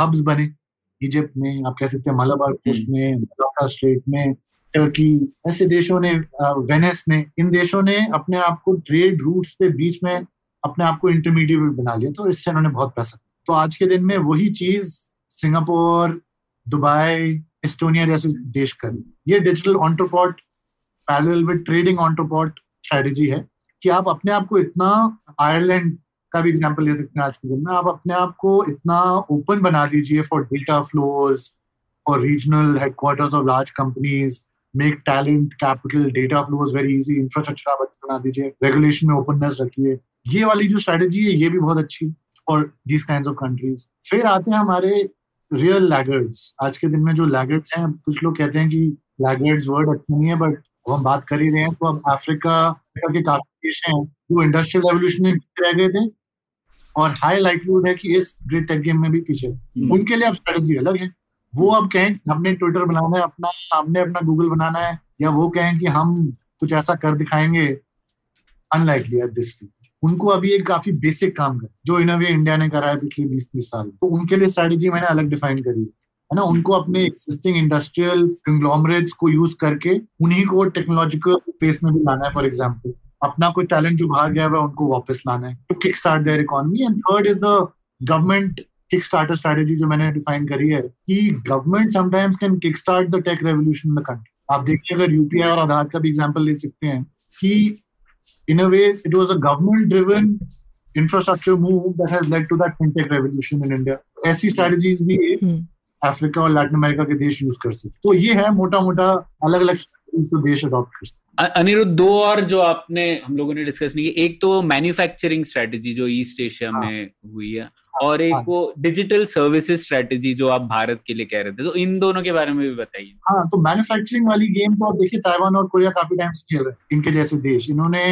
हब्स बने इजिप्ट में आप कह सकते हैं मलाबार कोस्ट। में मलाका स्ट्रेट में टर्की ऐसे देशों ने वेनेस ने इन देशों ने अपने आप को ट्रेड रूट्स पे बीच में अपने आप को इंटरमीडिएट बना लिया तो इससे उन्होंने बहुत पैसा तो आज के दिन में वही चीज़ सिंगापुर दुबई एस्टोनिया जैसे देश कर ये digital entrepot parallel with trading entrepot strategy है कि आप अपने आप को इतना आयरलैंड का भी एग्ज़ाम्पल ले सकते हैं आज के दिन में। आप अपने आप को इतना ओपन बना दीजिए for data flows for regional headquarters of large companies make talent capital data flows very easy infrastructure आप बना दीजिए रेगुलेशन में ओपननेस रखिए। ये वाली जो स्ट्रेटेजी है, ये भी बहुत अच्छी for these kind of countries फिर आते हैं हमारे रियल लैगर्ड्स आज के दिन में जो लैगर्ड्स हैं, कुछ लोग कहते हैं कि लैगर्ड्स वर्ड अच्छा नहीं है बट हम बात कर ही रहे हैं तो अब अफ्रीका के काफ़ी देश हैं। जो इंडस्ट्रियल रेवोल्यूशन में रह गए थे और हाई लाइटलीहुड है कि इस ग्रेट टेक गेम में भी पीछे। हम्म। उनके लिए अब स्ट्रेटेजी अलग है। वो अब कहें हमने ट्विटर बनाना है अपना हमने अपना गूगल बनाना है या वो कहें कि हम कुछ ऐसा कर दिखाएँगे अनलाइकली एट दिस स्टेज उनको अभी एक काफ़ी बेसिक काम कर जो इन वे इंडिया ने करा है पिछले बीस तीस साल। तो उनके लिए स्ट्रेटेजी मैंने अलग डिफाइन करी है ना? उनको अपने एक्सिस्टिंग इंडस्ट्रियल कंग्लोमरेट्स को यूज़ करके उन्हीं को टेक्नोलॉजिकल स्पेस में भी लाना है फॉर एग्ज़ाम्पल अपना कोई टैलेंट जो बाहर गया है उनको वापस लाना है। To kick start their economy and third is the government kick starter strategy जो मैंने डिफाइन करी है कि government sometimes can kick start the tech revolution in the country आप देखिए अगर यूपीआई और आधार का भी एग्जांपल ले सकते हैं कि in a way it was a government driven infrastructure move that has led to that fintech revolution in India ऐसी स्ट्रेटजीज भी अफ्रीका हम्म। और लैटिन अमेरिका के देश यूज़ कर सकते तो ये है मोटा मोटा अलग अलग जो देश अडॉप्ट कर सकते अनिरुद्ध दो और जो आपने हम लोगों ने डिस्कस नहीं की एक तो मैन्युफैक्चरिंग स्ट्रेटजी जो ईस्ट एशिया हाँ, में हुई है और एक हाँ, वो डिजिटल सर्विसेज़ स्ट्रेटजी जो आप भारत के लिए कह रहे थे। तो इन दोनों के बारे में भी बताइए। हाँ तो मैन्युफैक्चरिंग वाली गेम तो आप देखिए ताइवान और कोरिया काफ़ी टाइम से खेल रहे हैं इनके जैसे देश। इन्होंने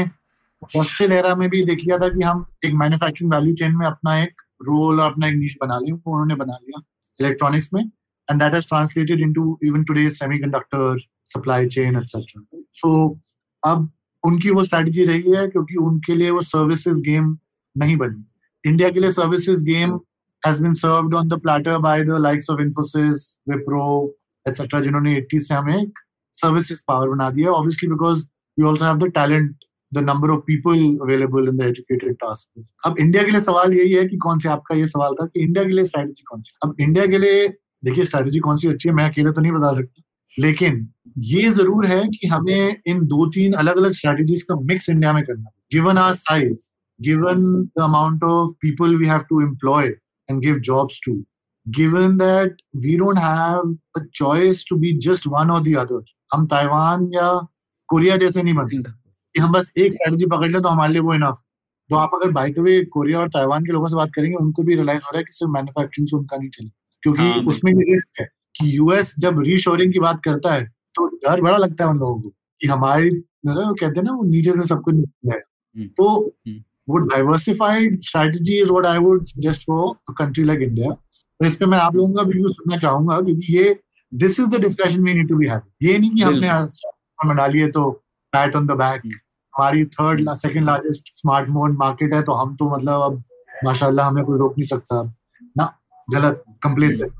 दक्षिण एरा में भी देख लिया था कि हम एक मैन्युफैक्चरिंग वैल्यू चेन में अपना एक रोल और अपना एक नीच बना लें वो उन्होंने बना लिया इलेक्ट्रॉनिक्स में। And that has translated into even today's semiconductor supply chain etcetera so अब उनकी वो स्ट्रेटजी रही है क्योंकि उनके लिए वो सर्विसेज़ गेम नहीं बनी। इंडिया के लिए services game has been served on the platter by the likes of Infosys Wipro etcetera जिन्होंने 80 से हमें एक सर्विसेज़ पावर बना दिया obviously because we also have the talent the number of people available in the educated task force अब India के लिए सवाल यही है कि कौन से आपका ये सवाल था कि इंडिया के लिए स्ट्रेटजी कौन सी अब इंडिया के लिए, देखिए स्ट्रैटेजी कौन सी अच्छी है, मैं अकेले तो नहीं बता सकता। लेकिन ये ज़रूर है कि हमें इन दो तीन अलग अलग स्ट्रेटेजीज का मिक्स इंडिया में करना given our size given the amount of people we have to employ and give jobs to given that we don't have a choice to be just one or the other हम Taiwan या Korea जैसे नहीं बन सकते। कि हम बस एक स्ट्रेटजी पकड़ ले तो हमारे लिए वो इनफ तो आप अगर बाई द वे कोरिया और ताइवान के लोगों से बात करेंगे उनको भी रियलाइज़ हो रहा है कि सिर्फ़ मैन्युफैक्चरिंग से उनका नहीं चले क्योंकि हाँ, उसमें भी रिस्क है। कि यूएस जब रीशोरिंग की बात करता है तो डर बड़ा लगता है उन लोगों को कि हमारी वो कहते हैं ना वो नीचे से सब कुछ निकल हम्म, तो हम्म। वो diversified strategy is what I would just for a country like India तो इस पे मैं आप लोगों का व्यू सुनना चाहूँगा क्योंकि ये this is the discussion we need to be have ये नहीं कि हमने मना लिए तो पैट ऑन द बैक हमारी third second largest smartphone market है तो हम तो मतलब अब माशाल्लाह हमें कोई रोक नहीं सकता। ना गलत कंप्लेसेंट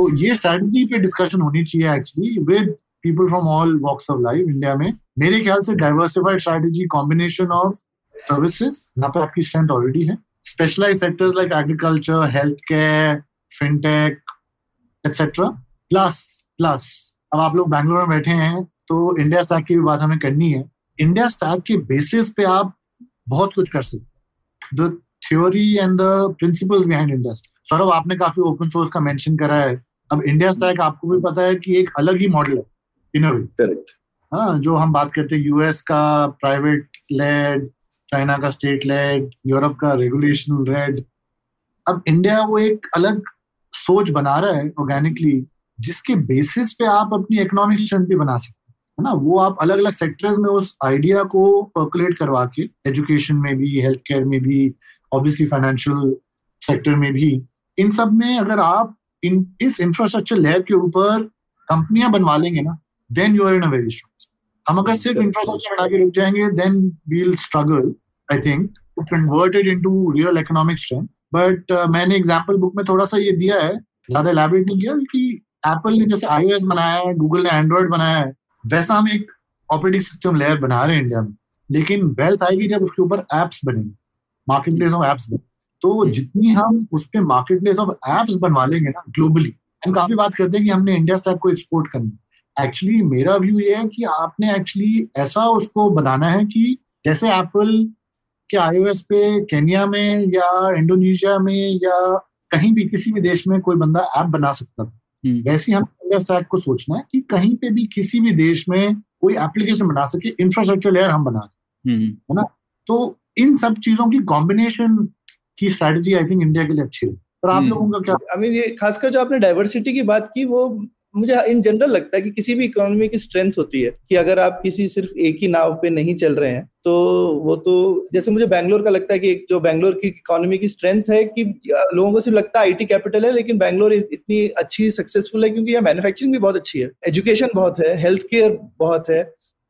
तो ये स्ट्रैटेजी पे डिस्कशन होनी चाहिए actually with people from all walks of life India में। मेरे ख्याल से diversified strategy combination of services यहाँ पे आपकी स्ट्रेंथ ऑलरेडी है। Specialise sectors like agriculture health care fintech etcetera plus plus अब आप लोग बैंगलोर में बैठे हैं तो इंडिया स्टैक की भी बात हमें करनी है। इंडिया स्टैक के बेसिस पे आप बहुत कुछ कर सकते the theory and the principles behind India Saurabh, आपने काफ़ी ओपन सोर्स का मेंशन करा है। अब इंडिया स्टैक आपको भी पता है कि एक अलग ही मॉडल है इन करेक्ट हाँ जो हम बात करते हैं यूएस का प्राइवेट लेड चाइना का स्टेट लेड यूरोप का रेगुलेशन रेड अब इंडिया वो एक अलग सोच बना रहा है ऑर्गेनिकली जिसके बेसिस पे आप अपनी इकोनॉमिक स्ट्रेंथ भी बना सकते है ना? वो आप अलग अलग सेक्टर्स में उस आइडिया को पर्कुलेट करवा के एजुकेशन में भी हेल्थ केयर में भी ऑब्वियसली फाइनेंशियल सेक्टर में भी इन सब में अगर आप इन इस इंफ्रास्ट्रक्चर लेयर के ऊपर कंपनियाँ बनवा लेंगे ना then you are in a very strong हम अगर सिर्फ़ इंफ्रास्ट्रक्चर बना के रुक जाएँगे then we'll struggle I think to convert it into real economic strength but मैंने एग्ज़ाम्पल बुक में थोड़ा सा ये दिया है ज़्यादा एलैबोरेट नहीं किया कि एप्पल ने जैसे आईओएस बनाया है गूगल ने एंड्रॉइड बनाया है वैसा हम एक ऑपरेटिंग सिस्टम लेयर बना रहे हैं इंडिया में। लेकिन वेल्थ आएगी जब उसके ऊपर एप्स बनेंगे मार्केट प्लेस ऑफ़ एप्स तो जितनी हम उस पर मार्केट प्लेस ऑफ़ एप्स बनवा लेंगे ना ग्लोबली हम काफ़ी बात करते हैं कि हमने इंडिया स्टैक को एक्सपोर्ट करना एक्चुअली मेरा व्यू ये है कि आपने एक्चुअली ऐसा उसको बनाना है कि जैसे एप्पल के आईओएस पे केनिया में या इंडोनेशिया में या कहीं भी किसी भी देश में कोई बंदा ऐप बना सकता था हम्म। वैसे हम इंडिया स्टैक को सोचना है कि कहीं पे भी किसी भी देश में कोई एप्लीकेशन बना सके इंफ्रास्ट्रक्चर लेयर हम बना हम्म। है ना तो इन सब चीज़ों की कॉम्बिनेशन की स्ट्रेटजी आई थिंक इंडिया के लिए अच्छी है। पर आप हम्म। लोगों का क्या आई मीन ये खासकर जो आपने डाइवर्सिटी की बात की वो मुझे इन जनरल लगता है कि किसी भी इकोनॉमी की स्ट्रेंथ होती है कि अगर आप किसी सिर्फ़ एक ही नाव पे नहीं चल रहे हैं तो वो तो जैसे मुझे बैंगलोर का लगता है कि एक जो बैंगलोर की इकोनॉमी की स्ट्रेंथ है कि लोगों को सिर्फ़ लगता है आईटी कैपिटल है लेकिन बैंगलोर इतनी अच्छी सक्सेसफुल है क्योंकि यहाँ मैन्युफैक्चरिंग भी बहुत अच्छी है एजुकेशन बहुत है हेल्थ केयर बहुत है।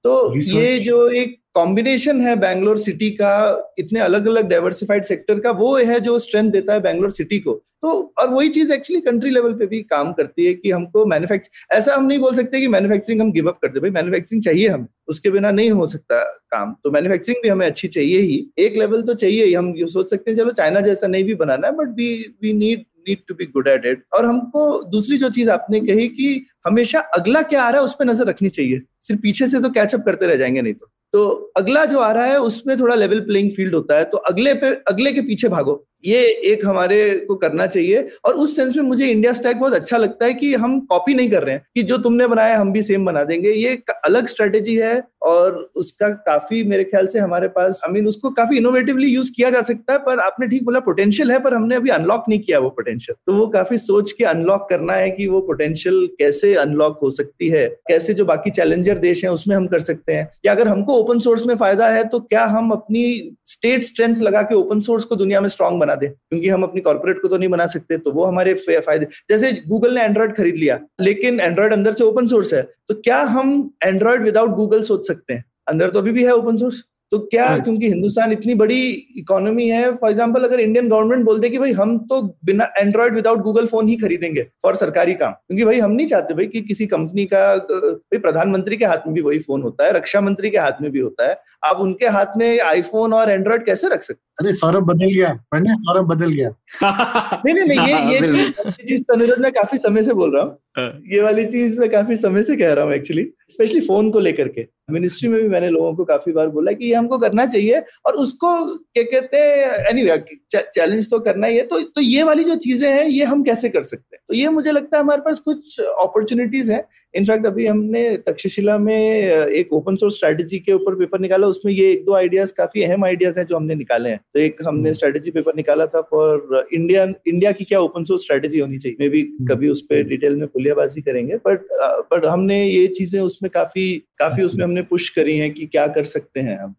तो ये जो एक कॉम्बिनेशन है बैंगलोर सिटी का, इतने अलग अलग डाइवर्सिफाइड सेक्टर का, वो है जो स्ट्रेंथ देता है बैंगलोर सिटी को। तो और वही चीज़ एक्चुअली कंट्री लेवल पे भी काम करती है कि हमको मैन्युफैक्चर ऐसा हम नहीं बोल सकते कि मैन्युफैक्चरिंग हम गिव अप कर दे भाई मैन्युफैक्चरिंग चाहिए हमें, उसके बिना नहीं हो सकता काम। तो मैन्युफैक्चरिंग भी हमें अच्छी चाहिए ही। एक लेवल तो चाहिए ही, हम सोच सकते हैं, चलो चाइना जैसा नहीं भी बनाना है but we we need need to be good at it और हमको दूसरी जो चीज़ आपने कही कि हमेशा अगला क्या आ रहा है, उस पर नज़र रखनी चाहिए। सिर्फ़ पीछे से तो कैचअप करते रह जाएँगे, नहीं तो। तो अगला जो आ रहा है, उसमें थोड़ा लेवल प्लेइंग फ़ील्ड होता है तो अगले पे, अगले के पीछे भागो। ये एक हमारे को करना चाहिए। और उस सेंस में मुझे इंडिया स्टैक बहुत अच्छा लगता है कि हम कॉपी नहीं कर रहे हैं, कि जो तुमने बनाया हम भी सेम बना देंगे। ये अलग स्ट्रेटेजी है और उसका काफ़ी मेरे ख्याल से हमारे पास आई मीन उसको काफ़ी इनोवेटिवली यूज़ किया जा सकता है, पर आपने ठीक बोला पोटेंशियल है, पर हमने अभी अनलॉक नहीं किया वो पोटेंशियल तो वो काफ़ी सोच के अनलॉक करना है कि वो पोटेंशियल कैसे अनलॉक हो सकती है, कैसे जो बाकी चैलेंजर देश है उसमें हम कर सकते हैं। या अगर हमको ओपन सोर्स में फ़ायदा है तो क्या हम अपनी स्टेट स्ट्रेंथ लगा के ओपन सोर्स को दुनिया में स्ट्रांग बना दे, क्योंकि हम अपनी कॉर्पोरेट को तो नहीं बना सकते तो वो हमारे फ़ायदे, जैसे गूगल ने एंड्रॉयड खरीद लिया, लेकिन एंड्रॉयड अंदर से ओपन सोर्स है तो क्या हम एंड्रॉइड विदाउट गूगल सोच सकते हैं? अंदर तो अभी भी है ओपन सोर्स तो क्या क्योंकि हिंदुस्तान इतनी बड़ी इकोनॉमी है फॉर एग्ज़ाम्पल अगर इंडियन गवर्नमेंट बोल दे कि भाई हम तो बिना एंड्रॉइड विदाउट गूगल फ़ोन ही खरीदेंगे फॉर सरकारी काम क्योंकि भाई हम नहीं चाहते भाई कि किसी कंपनी का भाई प्रधानमंत्री के हाथ में भी वही फ़ोन होता है रक्षा मंत्री के हाथ में भी होता है आप उनके हाथ में आईफोन और एंड्रॉइड कैसे रख सकते अरे सौरभ बदल गया मैंने सौरभ बदल गया। नहीं नहीं नहीं ये ये चीज़ तनुरज मैं काफ़ी समय से बोल रहा हूँ हाँ। ये वाली चीज़ मैं काफ़ी समय से कह रहा हूँ एक्चुअली स्पेशली फ़ोन को लेकर के। मिनिस्ट्री में भी मैंने लोगों को काफ़ी बार बोला कि ये हमको करना चाहिए और उसको क्या कहते हैं एनी चैलेंज तो करना ही है। तो तो ये वाली जो चीज़ें हैं, ये हम कैसे कर सकते हैं? तो ये मुझे लगता है हमारे पास कुछ अपॉर्चुनिटीज़ हैं। इनफैक्ट अभी हमने तक्षशिला में एक ओपन सोर्स स्ट्रेटेजी के ऊपर पेपर निकाला उसमें ये एक दो आइडियाज़ काफ़ी अहम आइडियाज़ हैं जो हमने निकाले हैं। तो एक हमने स्ट्रेटेजी हम्म। पेपर निकाला था फॉर इंडिया इंडिया की क्या ओपन सोर्स स्ट्रेटेजी होनी चाहिए। मे भी हम्म। कभी उस पर डिटेल में पुलियाबाजी करेंगे बट बट हमने ये चीज़ें उसमें काफ़ी काफ़ी उसमें हमने पुश करी है कि क्या कर सकते हैं हम।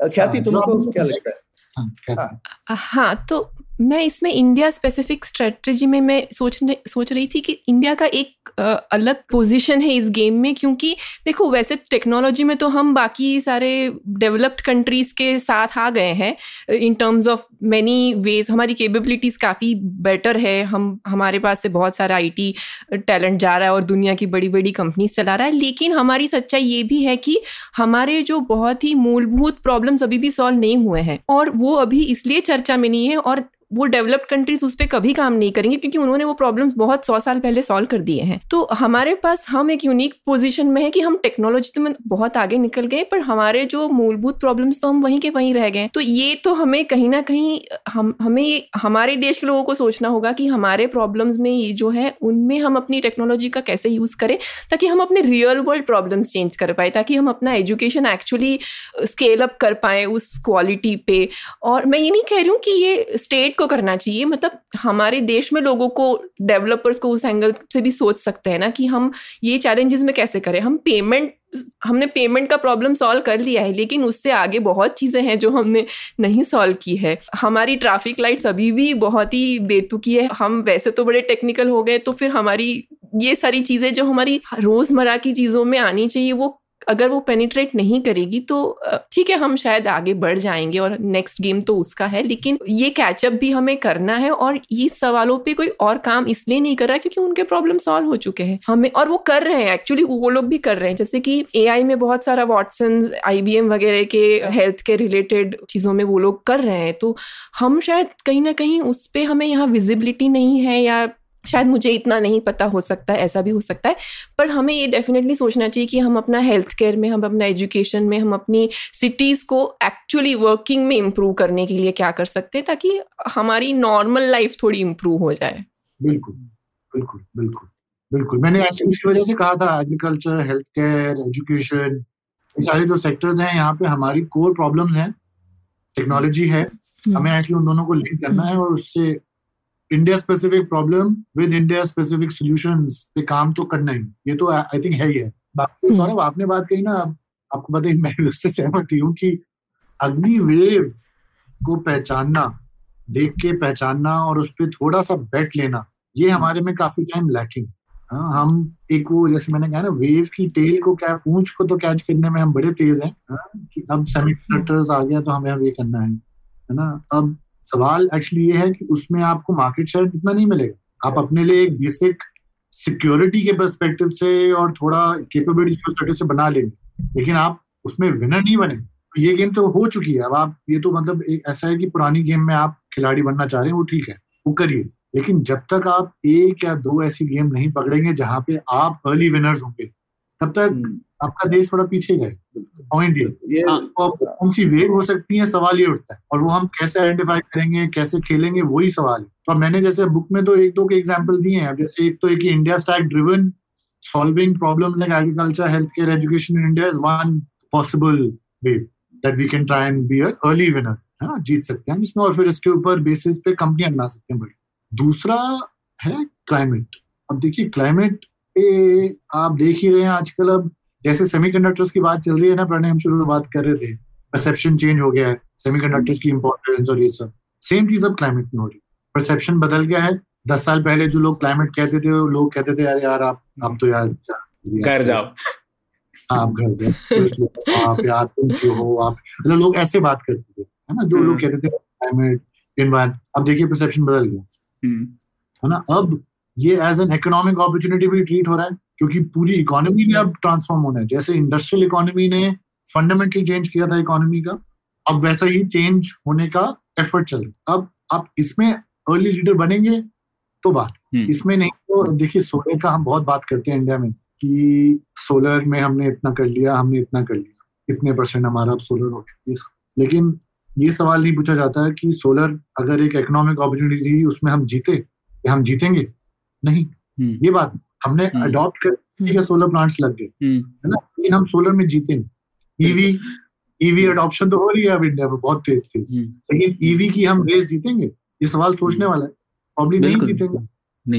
ख्याति हाँ, तुमको क्या लगता है? हाँ, हाँ तो मैं इसमें इंडिया स्पेसिफिक स्ट्रेटजी में मैं सोचने सोच रही थी कि इंडिया का एक आ, अलग पोजीशन है इस गेम में क्योंकि देखो वैसे टेक्नोलॉजी में तो हम बाकी सारे डेवलप्ड कंट्रीज़ के साथ आ गए हैं। In terms of many ways हमारी केपेबिलिटीज़ काफ़ी बेटर है। हम हमारे पास से बहुत सारा आईटी टैलेंट जा रहा है और दुनिया की बड़ी बड़ी कंपनीज़ चला रहा है। लेकिन हमारी सच्चाई ये भी है कि हमारे जो बहुत ही मूलभूत प्रॉब्लम्स अभी भी सॉल्व नहीं हुए हैं और वो अभी इसलिए चर्चा में नहीं है और वो डेवलप्ड कंट्रीज़ उस पर कभी काम नहीं करेंगे, क्योंकि उन्होंने वो प्रॉब्लम्स बहुत सौ साल पहले सॉल्व कर दिए हैं। तो हमारे पास, हम एक यूनिक पोजीशन में है कि हम टेक्नोलॉजी तो में बहुत आगे निकल गए, पर हमारे जो मूलभूत प्रॉब्लम्स तो हम वहीं के वहीं रह गए। तो ये तो हमें कहीं ना कहीं, हम, हमें, हमारे देश के लोगों को सोचना होगा कि हमारे प्रॉब्लम्स में ये जो है, उनमें हम अपनी टेक्नोलॉजी का कैसे यूज़ करें, ताकि हम अपने रियल वर्ल्ड प्रॉब्लम्स चेंज कर पाए, ताकि हम अपना एजुकेशन एक्चुअली स्केल अप कर पाए उस क्वालिटी पे। और मैं ये नहीं कह रही हूँ कि ये स्टेट को करना चाहिए। मतलब हमारे देश में लोगों को डेवलपर्स को उस एंगल से भी सोच सकते हैं ना कि हम ये चैलेंजेस में कैसे करें। हम पेमेंट हमने पेमेंट का प्रॉब्लम सॉल्व कर लिया है, लेकिन उससे आगे बहुत चीज़ें हैं जो हमने नहीं सॉल्व की है। हमारी ट्रैफ़िक लाइट्स अभी भी बहुत ही बेतुकी है। हम वैसे तो बड़े टेक्निकल हो गए तो फिर हमारी ये सारी चीज़ें जो हमारी रोज़मर्रा की चीज़ों में आनी चाहिए, वो अगर वो पेनिट्रेट नहीं करेगी तो ठीक है, हम शायद आगे बढ़ जाएँगे और नेक्स्ट गेम तो उसका है, लेकिन ये कैचअप भी हमें करना है और ये सवालों पे कोई और काम इसलिए नहीं कर रहा क्योंकि उनके प्रॉब्लम सॉल्व हो चुके हैं हमें और वो कर रहे हैं एक्चुअली वो लोग भी कर रहे हैं। जैसे कि एआई में बहुत सारा वॉटसन आईबीएम वगैरह के हेल्थ के रिलेटेड चीज़ों में वो लोग कर रहे हैं तो हम शायद कहीं ना कहीं उस पर हमें यहाँ विजिबिलिटी नहीं है या शायद मुझे इतना नहीं पता हो सकता है ऐसा भी हो सकता है पर हमें ये डेफिनेटली सोचना चाहिए कि हम अपना हेल्थ केयर में हम अपना एजुकेशन में हम अपनी सिटीज़ को एक्चुअली वर्किंग में इम्प्रूव करने के लिए क्या कर सकते हैं ताकि हमारी नॉर्मल लाइफ थोड़ी इम्प्रूव हो जाए। बिल्कुल बिल्कुल बिल्कुल बिल्कुल। मैंने इसकी वजह से कहा था एग्रीकल्चर हेल्थ केयर एजुकेशन ये सारे जो सेक्टर्स हैं यहाँ पे हमारी कोर प्रॉब्लम्स हैं टेक्नोलॉजी है हम्म। हमें एक्चुअली उन दोनों को लिंक करना है और उससे India specific problem with India specific solutions पे काम तो करना ही। ये तो आई थिंक है ही है। बाकी हम्म। सौरभ आपने बात कही ना आपको पता है मैं उससे सहमत हूँ कि अग्नि वेव को पहचानना देख के पहचानना और उस पर थोड़ा सा बेट लेना ये हमारे में काफ़ी टाइम लैकिंग हाँ हम एक वो जैसे मैंने कहा ना वेव की टेल को क्या पूंछ को तो कैच करने में हम बड़े तेज हैं हाँ, कि अब सेमीकंडक्टर्स आ गया तो हमें अब ये करना है है ना? अब सवाल एक्चुअली ये है कि उसमें आपको मार्केट शेयर इतना नहीं मिलेगा? आप अपने लिए एक बेसिक सिक्योरिटी के परस्पेक्टिव से और थोड़ा केपेबिलिटी के परस्पेक्टिव से बना लेंगे। लेकिन आप उसमें विनर नहीं बने। तो ये गेम तो हो चुकी है। अब आप ये तो मतलब एक ऐसा है कि पुरानी गेम में आप खिलाड़ी बनना चाह रहे हैं वो ठीक है वो करिए। लेकिन जब तक आप एक या दो ऐसी गेम नहीं पकड़ेंगे जहाँ पे आप अर्ली विनर्स होंगे तब तक हम्म। आपका देश थोड़ा पीछे गए पॉइंट ये हाँ। तो कौन सी वेग हो सकती है? सवाल ये उठता है। और वो हम कैसे आइडेंटिफाई करेंगे कैसे खेलेंगे वही सवाल है। तो मैंने जैसे बुक में तो एक दो के एग्ज़ाम्पल दिए हैं। जैसे एक तो एक India stack driven solving problems like agriculture, healthcare, education in India is one possible way that we can try and be an early winner. है ना? जीत सकते हैं इसमें। और फिर इसके ऊपर बेसिस पे कंपनियाँ बना सकते हैं। बड़ी दूसरा है क्लाइमेट अब देखिए क्लाइमेट पे आप देख ही रहे हैं आजकल अब जैसे सेमीकंडक्टर्स की बात चल रही है ना प्रणय हम शुरू में बात कर रहे थे। परसेप्शन चेंज हो गया है सेमीकंडक्टर्स की इंपॉर्टेंस और ये सब। सेम चीज़ अब क्लाइमेट में हो रही है। परसेप्शन बदल गया है। दस साल पहले जो लोग क्लाइमेट कहते थे वो लोग कहते थे यार यार आप आप तो यार घर जाओ। हाँ, आप घर जाओ। आप यार तुम जो हो आप मतलब लोग ऐसे बात करते थे है ना? जो लोग हम्म। कहते थे क्लाइमेट इन्वायरमेंट अब देखिए परसेप्शन बदल गया। हम्म। है ना? अब ये एज एन इकोनॉमिक अपॉर्चुनिटी भी ट्रीट हो रहा है। क्योंकि पूरी इकोनॉमी ने अब ट्रांसफॉर्म होना है। जैसे इंडस्ट्रियल इकोनॉमी ने फंडामेंटल चेंज किया था इकोनॉमी का अब वैसा ही चेंज होने का एफर्ट चल रहा है। अब आप इसमें अर्ली लीडर बनेंगे तो बात। हम्म। इसमें नहीं तो देखिए सोलर का हम बहुत बात करते हैं इंडिया में कि सोलर में हमने इतना कर लिया हमने इतना कर लिया। इतने परसेंट हमारा अब सोलर हो गया। लेकिन ये सवाल नहीं पूछा जाता है कि सोलर अगर एक इकोनॉमिक अपॉर्चुनिटी थी उसमें हम जीते या हम जीतेंगे? नहीं। हम्म। ये बात हमने अडॉप्ट हम्म। कर ठीक है सोलर प्लांट्स लग गए। हम्म। है ना? लेकिन हम सोलर में जीते नहीं ईवी ईवी अडॉप्शन तो हो रही है अब इंडिया में बहुत तेज तेज। लेकिन ईवी की हम रेस जीतेंगे? ये सवाल सोचने वाला है। प्रॉब्लम नहीं जीतेंगे।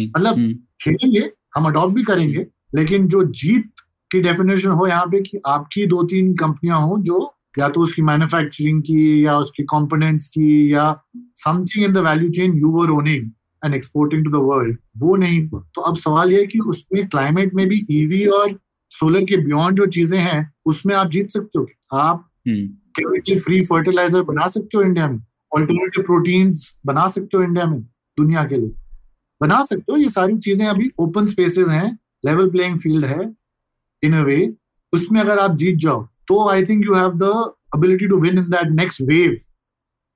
मतलब खेलेंगे हम अडॉप्ट भी करेंगे लेकिन जो जीत की डेफिनेशन हो यहाँ पे कि आपकी दो तीन कंपनियाँ हो जो या तो उसकी मैन्युफैक्चरिंग की या उसके कंपोनेंट्स की या something in the value chain you were owning and exporting to the world वो नहीं तो अब सवाल ये है कि उसमें क्लाइमेट में भी ईवी e और सोलर के बियॉन्ड जो चीज़ें हैं उसमें आप जीत सकते हो। आप केमिकल फ्री फर्टिलाइज़र बना सकते हो इंडिया में। ऑल्टरनेटिव प्रोटीन्स बना सकते हो इंडिया में दुनिया के लिए। बना सकते हो ये सारी चीज़ें अभी ओपन स्पेसेस हैं लेवल प्लेइंग फ़ील्ड है इन अ वे उसमें अगर आप जीत जाओ तो I think you have the ability to win in that next wave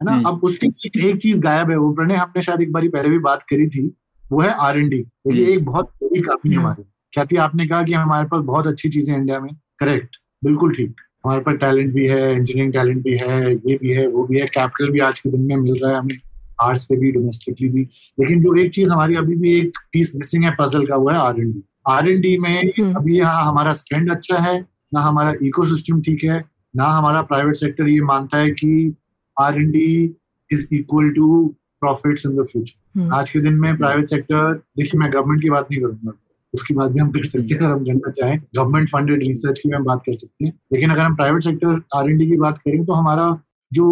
है ना? हम्म। अब उसकी एक चीज़ गायब है वो प्रणय हमने शायद एक बार पहले भी बात करी थी वो है आर एन डी ये एक बहुत बड़ी कंपनी हम्म। हमारी। ख्याति आपने कहा कि हमारे पास बहुत अच्छी चीज़ें इंडिया में। करेक्ट बिल्कुल ठीक। हमारे पास टैलेंट भी है इंजीनियरिंग टैलेंट भी है ये भी है वो भी है। कैपिटल भी आज के दिन में मिल रहा है हमें आर्ट्स से भी डोमेस्टिकली भी। लेकिन जो एक चीज़ हमारी अभी भी एक पीस मिसिंग है पजल का वो है R and D R and D में हम्म। अभी यहाँ हमारा स्टैंड अच्छा है ना हमारा इकोसिस्टम ठीक है ना हमारा प्राइवेट सेक्टर ये मानता है कि R and D is equal to profits in the future आज के दिन में प्राइवेट सेक्टर देखिए मैं गवर्नमेंट की बात नहीं करूँगा। उसकी बात भी हम कर सकते हैं अगर हम जानना चाहें। गवर्नमेंट फंडेड रिसर्च की हम बात कर सकते हैं। लेकिन अगर हम private sector R and D की बात करें तो हमारा जो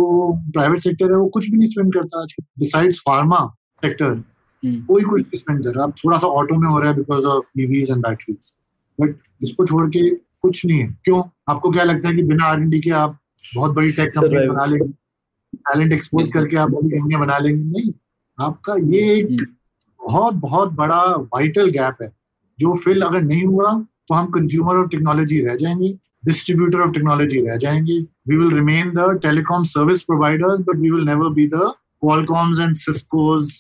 प्राइवेट सेक्टर है वो कुछ भी नहीं स्पेंड करता आज डिसाइड्स फार्मा सेक्टर कोई कुछ नहीं स्पेंड कर रहा अब थोड़ा सा ऑटो में हो रहा है because of EVs and batteries but इसको छोड़ के कुछ नहीं है। क्यों? आपको क्या लगता है कि बिना आर एन डी के आप बहुत बड़ी टेक कंपनी बना लेंगे? टैलेंट एक्सपोर्ट करके आप अभी कंपनियाँ बना लेंगे। नहीं आपका ये एक हम्म। बहुत बहुत बड़ा वाइटल गैप है। जो फिल अगर नहीं हुआ तो हम कंज्यूमर ऑफ़ टेक्नोलॉजी रह जाएँगे डिस्ट्रीब्यूटर ऑफ़ टेक्नोलॉजी रह जाएँगे। We will remain the telecom service providers but we will never be the Qualcomms and Ciscos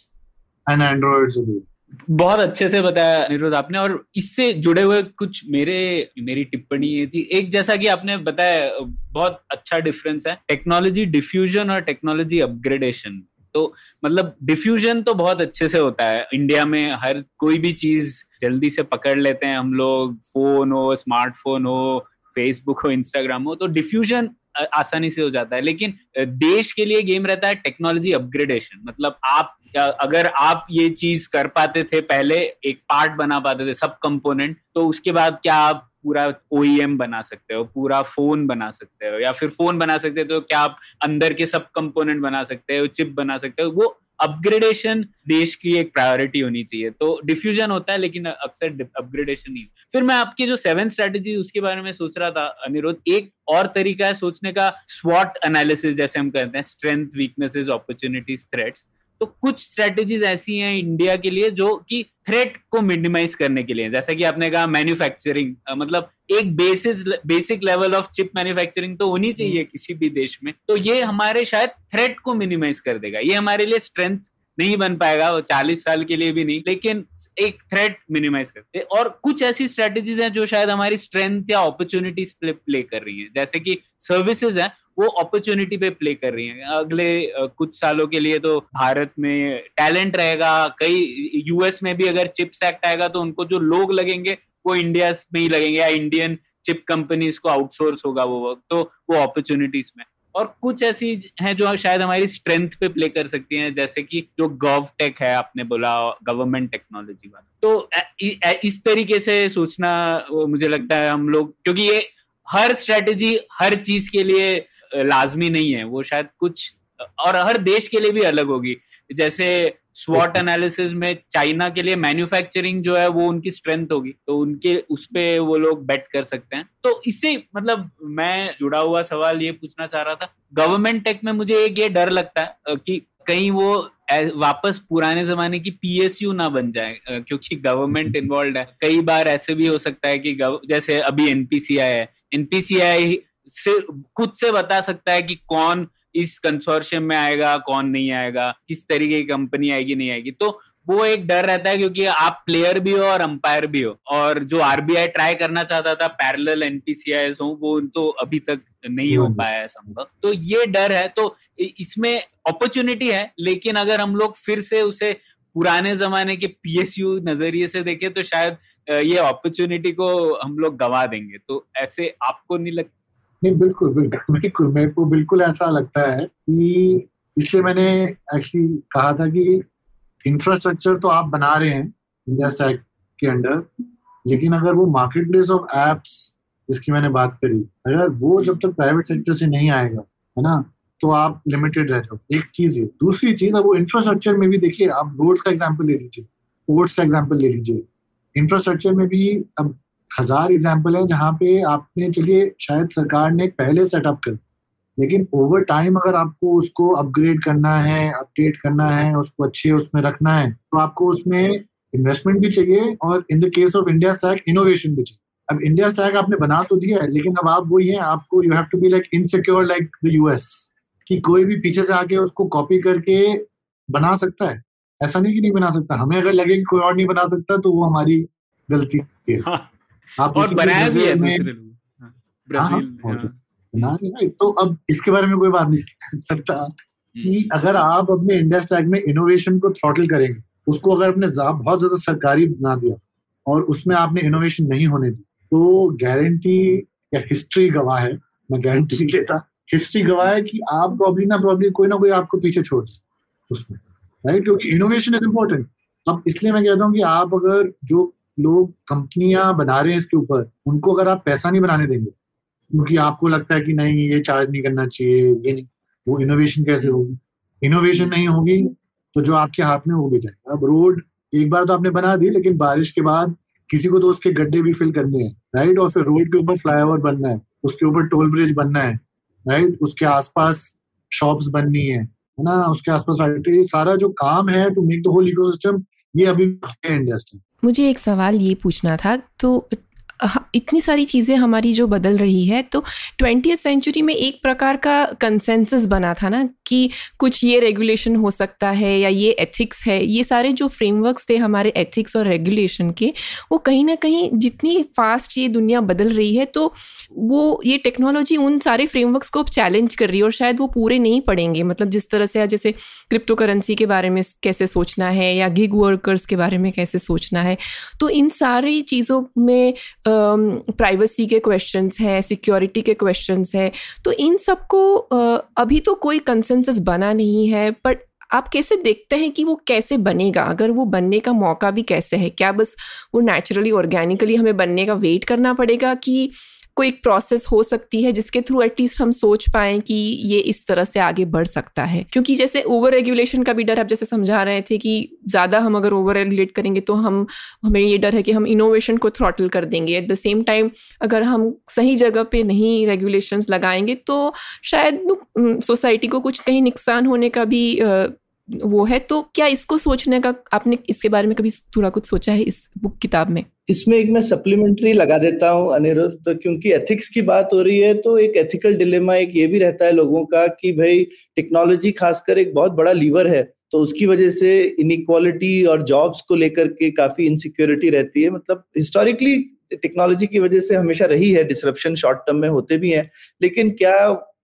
and Androids बहुत अच्छे से बताया निरुद्ध आपने, और इससे जुड़े हुए कुछ मेरे, मेरी टिप्पणी ये थी। एक जैसा कि आपने बताया, बहुत अच्छा डिफरेंस है। टेक्नोलॉजी डिफ्यूजन और टेक्नोलॉजी अपग्रेडेशन तो मतलब डिफ्यूजन तो बहुत अच्छे से होता है। इंडिया में हर कोई भी चीज़ जल्दी से पकड़ लेते हैं हम लोग। फ़ोन हो स्मार्टफ़ोन हो फेसबुक हो इंस्टाग्राम हो तो डिफ्यूजन आसानी से हो जाता है। लेकिन देश के लिए गेम रहता है टेक्नोलॉजी अपग्रेडेशन। मतलब आप अगर आप ये चीज़ कर पाते थे पहले, एक पार्ट बना पाते थे, सब कंपोनेंट तो उसके बाद क्या आप पूरा ओ e बना सकते हो, पूरा फ़ोन बना सकते हो, या फिर फ़ोन बना सकते हो तो क्या आप अंदर के सब कंपोनेंट बना सकते हो, चिप बना सकते हो, वो अपग्रेडेशन देश की एक प्रायोरिटी होनी चाहिए। तो डिफ्यूजन होता है, लेकिन अक्सर अपग्रेडेशन नहीं फिर मैं आपकी जो सेवन स्ट्रेटेजी उसके बारे में सोच रहा था, अनिरुद्ध, एक और तरीका है सोचने का स्वॉट एनालिसिस जैसे हम कहते हैं स्ट्रेंथ वीकनेसेस अपॉर्चुनिटीज़ थ्रेट्स तो कुछ स्ट्रेटेजीज ऐसी हैं इंडिया के लिए जो कि थ्रेट को मिनिमाइज करने के लिए जैसा कि आपने कहा मैन्युफैक्चरिंग मतलब एक basis basic level of chip manufacturing तो होनी चाहिए किसी भी देश में। तो ये हमारे शायद थ्रेट को मिनिमाइज कर देगा। ये हमारे लिए स्ट्रेंथ नहीं बन पाएगा वो चालीस साल के लिए भी नहीं लेकिन एक थ्रेट मिनिमाइज करते और कुछ ऐसी स्ट्रेटेजीज हैं जो शायद हमारी स्ट्रेंथ या अपॉर्चुनिटीज़ प्ले, प्ले कर रही हैं। जैसे कि सर्विसेज़ हैं वो अपॉर्चुनिटी पे प्ले कर रही हैं। अगले कुछ सालों के लिए तो भारत में टैलेंट रहेगा, कई यूएस में भी अगर चिप्स एक्ट आएगा तो उनको जो लोग लगेंगे वो इंडिया में ही लगेंगे या इंडियन चिप कंपनीज़ को आउटसोर्स होगा वो वर्क तो वो अपॉर्चुनिटीज़ में। और कुछ ऐसी हैं जो शायद हमारी स्ट्रेंथ पे प्ले कर सकती हैं, जैसे कि जो गव टेक है, आपने बोला गवर्नमेंट टेक्नोलॉजी वाला। तो इस तरीके से सोचना मुझे लगता है हम लोग, क्योंकि ये हर स्ट्रेटेजी हर चीज़ के लिए लाजमी नहीं है। वो शायद कुछ और हर देश के लिए भी अलग होगी। जैसे स्वॉट एनालिसिस में चाइना के लिए मैन्युफैक्चरिंग जो है वो उनकी स्ट्रेंथ होगी। तो उनके उस पर वो लोग बेट कर सकते हैं। तो इससे मतलब मैं जुड़ा हुआ सवाल ये पूछना चाह रहा था। गवर्नमेंट टेक में मुझे एक ये डर लगता है कि कहीं वो वापस पुराने जमाने की पीएसयू ना बन जाए क्योंकि गवर्नमेंट इन्वॉल्व है। कई बार ऐसे भी हो सकता है कि जैसे अभी एनपीसीआई है। एनपीसीआई से खुद से बता सकता है कि कौन इस कंसोर्शियम में आएगा कौन नहीं आएगा किस तरीके की कंपनी आएगी नहीं आएगी। तो वो एक डर रहता है क्योंकि आप प्लेयर भी हो और अंपायर भी हो। और जो आरबीआई ट्राई करना चाहता था पैरेलल एनपीसीआई हो वो तो अभी तक नहीं हो पाया है संभव। तो ये डर है तो इसमें अपॉर्चुनिटी है लेकिन अगर हम लोग फिर से उसे पुराने जमाने के पीएसयू नज़रिए से देखें तो शायद ये अपॉर्चुनिटी को हम लोग गवा देंगे। तो ऐसे आपको नहीं लगता नहीं, बिल्कुल बिल्कुल बिल्कुल, मेरे को बिल्कुल ऐसा लगता है कि इसलिए मैंने एक्चुअली कहा था कि इंफ्रास्ट्रक्चर तो आप बना रहे हैं इंडिया स्टैक के अंडर, लेकिन अगर वो मार्केट प्लेस ऑफ़ एप्स जिसकी मैंने बात करी, अगर वो जब तक प्राइवेट सेक्टर से नहीं आएगा, है ना तो आप लिमिटेड रहते हो एक चीज़ है। दूसरी चीज़, अब वो इंफ्रास्ट्रक्चर में भी देखिए, आप रोड का एग्ज़ाम्पल ले लीजिए पोर्ट्स का एग्ज़ाम्पल ले लीजिए। इंफ्रास्ट्रक्चर में भी अब हज़ार एग्ज़ाम्पल है जहाँ पे आपने, चलिए, शायद सरकार ने पहले सेटअप कर, लेकिन ओवर टाइम अगर आपको उसको अपग्रेड करना है अपडेट करना है, उसको अच्छे उसमें रखना है तो आपको उसमें इन्वेस्टमेंट भी चाहिए और in the case of India stack innovation भी चाहिए। अब इंडिया स्टैक आपने बना तो दिया है, लेकिन अब आप वही हैं, आपको you have to be like insecure like the US कि कोई भी पीछे से आके उसको कॉपी करके बना सकता है। ऐसा नहीं कि नहीं बना सकता, हमें अगर लगे कि कोई और नहीं बना सकता तो वो हमारी गलती है। हाँ। और बनाया भी है दूसरे लोग। हाँ, ब्राज़ील हाँ, हाँ, रहे तो अब इसके बारे में कोई बात नहीं कर सकता हम्म। कि अगर आप अपने इंडिया स्टैक में इनोवेशन को थ्रॉटल करेंगे उसको अगर आपने बहुत ज़्यादा सरकारी बना दिया और उसमें आपने इनोवेशन नहीं होने दी तो गारंटी या हिस्ट्री गवाह है। मैं गारंटी नहीं लेता। हिस्ट्री गवाह है कि आप प्रॉब्ली ना प्रॉब्ली कोई ना कोई आपको पीछे छोड़ जाए उसमें राइट क्योंकि इनोवेशन इज़ इम्पोर्टेंट अब इसलिए मैं कहता हूँ कि आप अगर जो लोग कंपनियाँ बना रहे हैं इसके ऊपर उनको अगर आप पैसा नहीं बनाने देंगे क्योंकि आपको लगता है कि नहीं ये चार्ज नहीं करना चाहिए ये नहीं वो इनोवेशन कैसे होगी? इनोवेशन नहीं होगी तो जो आपके हाथ में वो भी जाएगा अब रोड एक बार तो आपने बना दी लेकिन बारिश के बाद किसी को तो उसके गड्ढे भी फिल करने हैं राइट और फिर रोड के ऊपर फ्लाईओवर बनना है उसके ऊपर टोल ब्रिज बनना है राइट उसके आसपास शॉप्स बननी है है ना? उसके आसपास फैक्ट्री सारा जो काम है to make the whole ecosystem ये अभी इंडिया मुझे एक सवाल ये पूछना था तो इतनी सारी चीज़ें हमारी जो बदल रही है तो ट्वेंटी सेंचुरी में एक प्रकार का कंसेंसस बना था ना कि कुछ ये रेगुलेशन हो सकता है या ये एथिक्स है, ये सारे जो फ्रेमवर्क्स थे हमारे एथिक्स और रेगुलेशन के, वो कहीं ना कहीं जितनी फास्ट ये दुनिया बदल रही है तो वो, ये टेक्नोलॉजी उन सारे फ्रेमवर्क्स को चैलेंज कर रही है और शायद वो पूरे नहीं पड़ेंगे। मतलब जिस तरह से जैसे क्रिप्टो करेंसी के बारे में कैसे सोचना है या गिग वर्कर्स के बारे में कैसे सोचना है तो इन सारी चीज़ों में प्राइवेसी के क्वेश्चंस हैं सिक्योरिटी के क्वेश्चंस हैं तो इन सबको अभी तो कोई कंसेंसस बना नहीं है बट आप कैसे देखते हैं कि वो कैसे बनेगा? अगर वो बनने का मौका भी कैसे है? क्या बस वो नेचुरली ऑर्गेनिकली हमें बनने का वेट करना पड़ेगा कि कोई एक प्रोसेस हो सकती है जिसके थ्रू एटलीस्ट हम सोच पाए कि ये इस तरह से आगे बढ़ सकता है। क्योंकि जैसे ओवर रेगुलेशन का भी डर आप जैसे समझा रहे थे कि ज़्यादा हम अगर ओवर रेगुलेट करेंगे तो हम, हमें ये डर है कि हम इनोवेशन को थ्रॉटल कर देंगे। एट द सेम टाइम अगर हम सही जगह पे नहीं रेगुलेशंस लगाएँगे तो शायद सोसाइटी को कुछ कहीं नुकसान होने का भी वो है तो क्या इसको सोचने का, आपने इसके बारे में कभी थोड़ा कुछ सोचा है इस बुक किताब में? इसमें एक मैं सप्लीमेंट्री लगा देता हूँ, अनिरुद्ध तो क्योंकि एथिक्स की बात हो रही है तो एक एथिकल डिलेमा एक ये भी रहता है लोगों का कि भाई टेक्नोलॉजी खासकर एक बहुत बड़ा लीवर है तो उसकी वजह से इनक्वालिटी और जॉब्स को लेकर के काफ़ी इनसिक्योरिटी रहती है। मतलब हिस्टोरिकली टेक्नोलॉजी की वजह से हमेशा रही है डिसरप्शन शॉर्ट टर्म में होते भी हैं, लेकिन क्या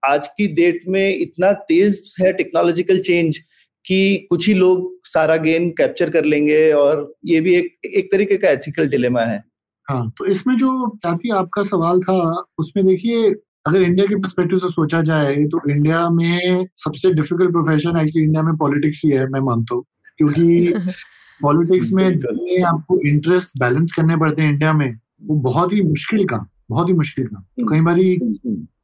आज की डेट में इतना तेज है टेक्नोलॉजिकल चेंज कि कुछ ही लोग सारा गेन कैप्चर कर लेंगे और ये भी एक एक तरीके का एथिकल डिलेमा है। हाँ तो इसमें जो टाती आपका सवाल था उसमें देखिए अगर इंडिया के परस्पेक्टिव से सोचा जाए तो इंडिया में सबसे डिफ़िकल्ट प्रोफेशन एक्चुअली इंडिया में पॉलिटिक्स ही है मैं मानता हूँ। क्योंकि पॉलिटिक्स में जितने आपको इंटरेस्ट बैलेंस करने पड़ते हैं इंडिया में वो बहुत ही मुश्किल काम बहुत ही मुश्किल काम। तो कई बारी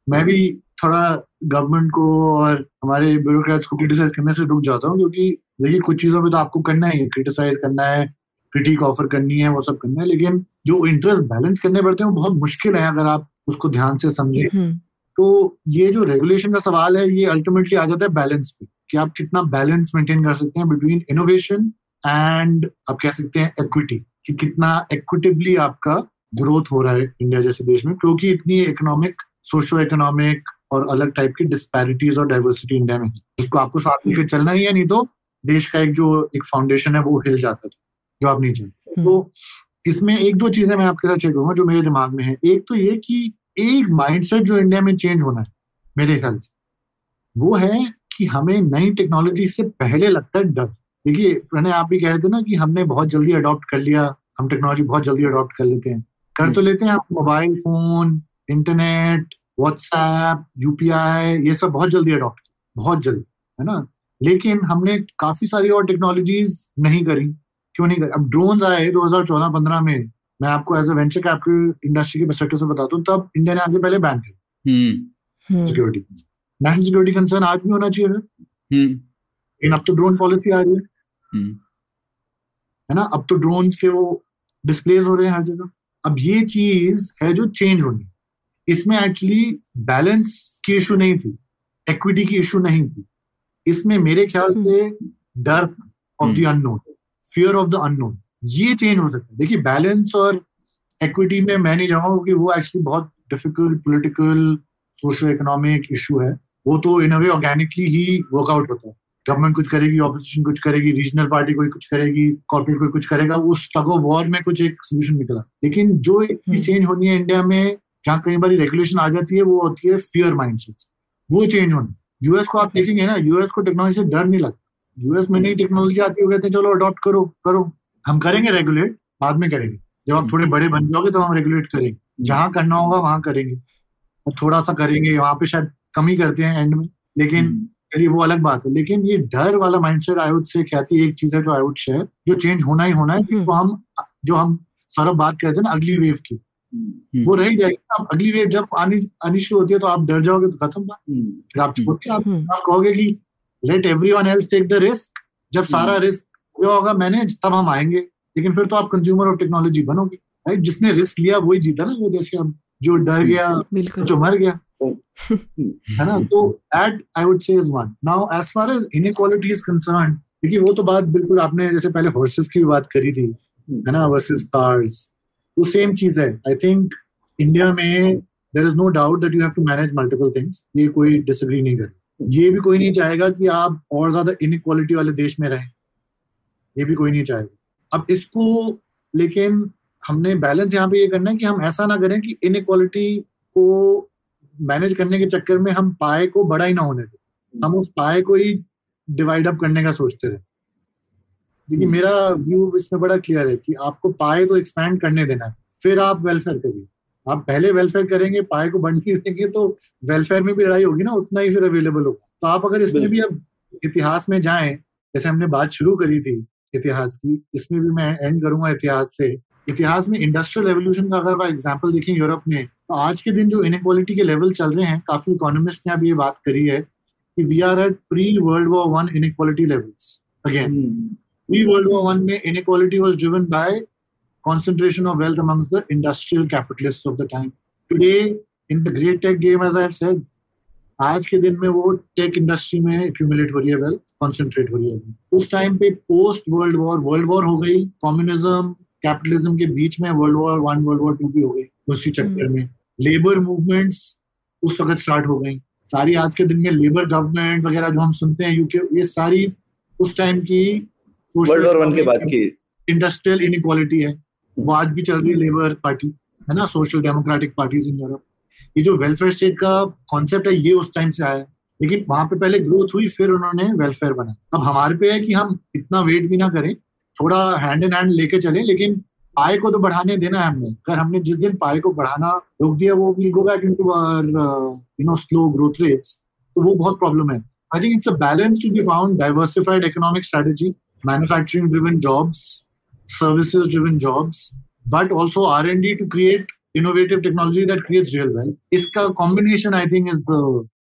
मैं भी थोड़ा गवर्नमेंट को और हमारे ब्यूरोक्रेट्स को क्रिटिसाइज करने से रुक जाता हूँ क्योंकि देखिए कुछ चीज़ों पे तो आपको करना है क्रिटिसाइज करना है क्रिटिक ऑफ़र करनी है वो सब करना है लेकिन जो इंटरेस्ट बैलेंस करने पड़ते हैं वो बहुत मुश्किल है अगर आप उसको ध्यान से समझे हम्म। तो ये जो रेगुलेशन का सवाल है ये अल्टीमेटली आ जाता है बैलेंस पे कि आप कितना बैलेंस मेंटेन कर सकते हैं बिटवीन इनोवेशन एंड आप कह सकते हैं इक्विटी कि कितना इक्विटिवली आपका ग्रोथ हो रहा है इंडिया जैसे देश में क्योंकि इतनी इकोनॉमिक सोशो इकोनॉमिक और अलग टाइप की डिस्पैरिटीज और डाइवर्सिटी इंडिया में जिसको आपको साथ लेकर चलना ही है नहीं तो देश का एक जो एक फाउंडेशन है वो हिल जाता था जो आप नहीं चाहते हम्म। तो इसमें एक दो चीज़ें मैं आपके साथ शेयर करूँगा जो मेरे दिमाग में है। एक तो ये कि एक माइंडसेट जो इंडिया में चेंज होना है मेरे ख्याल से वो है कि हमें नई टेक्नोलॉजी से पहले लगता है डर। देखिए मैंने आप भी कह रहे थे ना कि हमने बहुत जल्दी अडॉप्ट कर लिया हम टेक्नोलॉजी बहुत जल्दी अडॉप्ट कर लेते हैं। कर तो हम्म। लेते हैं आप mobile phone internet WhatsApp UPI ये सब बहुत जल्दी अडॉप्ट बहुत जल्दी है ना? लेकिन हमने काफ़ी सारी और टेक्नोलॉजीज़ नहीं करी। क्यों नहीं करी? अब ड्रोन आए 2014-15 में मैं आपको as a venture capital industry के परस्पेक्टिव से बताता हूँ तब इंडिया ने आगे पहले बैन किया। सिक्योरिटी नेशनल सिक्योरिटी कंसर्न आज भी होना चाहिए हम्म। लेकिन अब तो ड्रोन पॉलिसी आ रही है। हम्म। है ना? अब तो ड्रोन के वो डिस्प्लेस हो रहे हैं हर जगह। अब ये चीज़ है जो चेंज होनी। इसमें एक्चुअली बैलेंस की इशू नहीं थी इक्विटी की इशू नहीं थी। इसमें मेरे ख्याल से डर of the unknown fear of the unknown ये चेंज हो सकता है। देखिए बैलेंस और इक्विटी में मैं नहीं जाऊँगा कि वो एक्चुअली बहुत difficult political socio economic issue है। वो तो इन a way organically he workout होता है। गवर्नमेंट कुछ करेगी ऑपोजिशन कुछ करेगी रीजनल पार्टी कोई कुछ करेगी कॉर्पोरेट कोई कुछ करेगा उस तग ऑफ़ वॉर में कुछ एक सोल्यूशन निकला। लेकिन जो चेंज हम्म। होनी है इंडिया में जहाँ कई बार रेगुलेशन आ जाती है वो होती है फियर माइंडसेट वो चेंज होना। यूएस को आप देखेंगे ना यूएस को टेक्नोलॉजी से डर नहीं लगता। यूएस में नई टेक्नोलॉजी आती है कहते हैं चलो अडॉप्ट करो करो। हम करेंगे रेगुलेट बाद में करेंगे। जब आप थोड़े बड़े बन जाओगे तो हम रेगुलेट करेंगे। जहाँ करना होगा वहाँ करेंगे। और थोड़ा सा करेंगे वहाँ पे शायद कम ही करते हैं एंड में। लेकिन हम्म। चलिए वो अलग बात है। लेकिन ये डर वाला माइंडसेट आयुट से ख्याति एक चीज़ है जो आयुट है जो चेंज होना ही होना है। तो हम जो हम सौरभ बात करते हैं ना अगली वेव की। वो रह जाएगी आप अगली वेव जब आनी आनी शुरू होती है तो आप डर जाओगे तो खत्म बात। हम्म। फिर आप छोड़ के आप, हम्म। आप कहोगे कि let everyone else take the risk जब सारा रिस्क हुआ होगा मैनेज तब हम आएँगे। लेकिन फिर तो आप कंज्यूमर ऑफ़ टेक्नोलॉजी बनोगे। राइट जिसने रिस्क लिया वही जीता ना वो जैसे अब जो डर गया जो मर गया। है ना? तो at I would say is one now as far as inequality is concern क्योंकि वो तो बात बिल्कुल आपने जैसे पहले हॉर्सेस की भी बात करी थी। है ना? वर्सेस कार्स वो सेम चीज़ है. आई थिंक इंडिया में there is no doubt that you have to manage multiple things ये कोई डिसग्री नहीं करे ये भी कोई नहीं चाहेगा कि आप और ज़्यादा इनइक्वालिटी वाले देश में रहें. ये भी कोई नहीं चाहेगा. अब इसको लेकिन हमने बैलेंस यहाँ पे ये करना है कि हम ऐसा ना करें कि इनइक्वालिटी को मैनेज करने के चक्कर में हम पाए को बड़ा ही ना होने दें. हम उस पाए को ही डिवाइड अप करने का सोचते रहे. क्योंकि मेरा व्यू इसमें बड़ा क्लियर है कि आपको पाए तो एक्सपैंड करने देना है। फिर आप वेलफेयर करिए। आप पहले वेलफेयर करेंगे पाए को बंद नहीं देंगे तो वेलफेयर में भी लड़ाई होगी ना उतना ही फिर अवेलेबल होगा। तो आप अगर इसमें भी अब इतिहास में जाए जैसे हमने बात शुरू करी थी इतिहास की इसमें भी मैं एंड करूँगा इतिहास से। इतिहास में इंडस्ट्रियल रेवोल्यूशन का अगर एग्ज़ाम्पल देखें यूरोप में तो आज के दिन जो इनक्वालिटी के लेवल चल रहे हैं काफ़ी इकोनॉमिस्ट ने अभी ये बात करी है कि we are at pre world war one inequality levels again pre world war one में inequality was driven by concentration of wealth amongst the industrial capitalists of the time. Today, in the great tech game, as I have said, आज के दिन में वो tech industry में accumulate हो रही है वेल्थ कॉन्सेंट्रेट हो रही है उस टाइम पे post world war world war हो गई कम्युनिज्म कैपिटलिज्म के बीच में world war one world war two भी हो गई उसी चक्कर में. लेबर मूवमेंट्स उस वक्त स्टार्ट हो गई. सारी आज के दिन में लेबर गवर्नमेंट वगैरह जो हम सुनते हैं यूके ये सारी उस टाइम की वर्ल्ड वॉर वन के बाद की। इंडस्ट्रियल इनक्वालिटी है। वो आज भी चल रही है लेबर पार्टी है ना? Social democratic parties in Europe ये जो वेलफेयर स्टेट का कॉन्सेप्ट है ये उस टाइम से आया। लेकिन वहाँ पे पहले ग्रोथ हुई फिर उन्होंने वेलफेयर बनाया। अब हमारे पे है कि हम इतना वेट भी ना करें। थोड़ा हैंड इन हैंड लेके चले लेकिन पाए को तो बढ़ाने देना है हमने। अगर हमने जिस दिन पाए को बढ़ाना रोक दिया वो will go back into you know slow growth rates तो वो बहुत प्रॉब्लम है। I think it's a balance to be found diversified economic strategy manufacturing driven jobs services driven jobs, but also R&D to create innovative technology that creates real wealth. इसका combination I think is the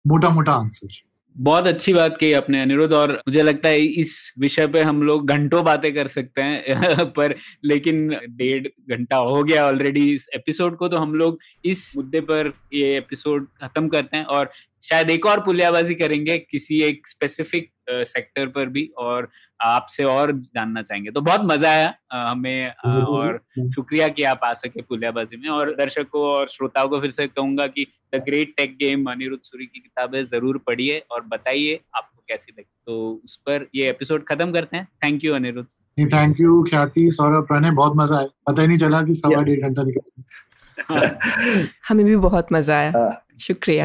मोटा मोटा answer बहुत अच्छी बात कही आपने अनिरुद्ध और मुझे लगता है इस विषय पे हम लोग घंटों बातें कर सकते हैं पर लेकिन डेढ़ घंटा हो गया ऑलरेडी इस एपिसोड को तो हम लोग इस मुद्दे पर ये एपिसोड खत्म करते हैं और शायद एक और पुलियाबाजी करेंगे किसी एक स्पेसिफिक सेक्टर पर भी और आपसे और जानना चाहेंगे। तो बहुत मज़ा आया हमें और शुक्रिया कि आप आ सके पुलियाबाजी में और दर्शकों और श्रोताओं को फिर से कहूँगा कि the great tech game Anirudh Suri की किताबें ज़रूर पढ़िए और बताइए आपको कैसी लगी। तो उस पर ये एपिसोड खत्म करते हैं। Thank you Anirudh. Thank you Khyati Saurabh Pranay बहुत मज़ा आया। पता ही नहीं चला कि सवा डेढ़ घंटा निकल हमें भी बहुत मज़ा आया। शुक्रिया।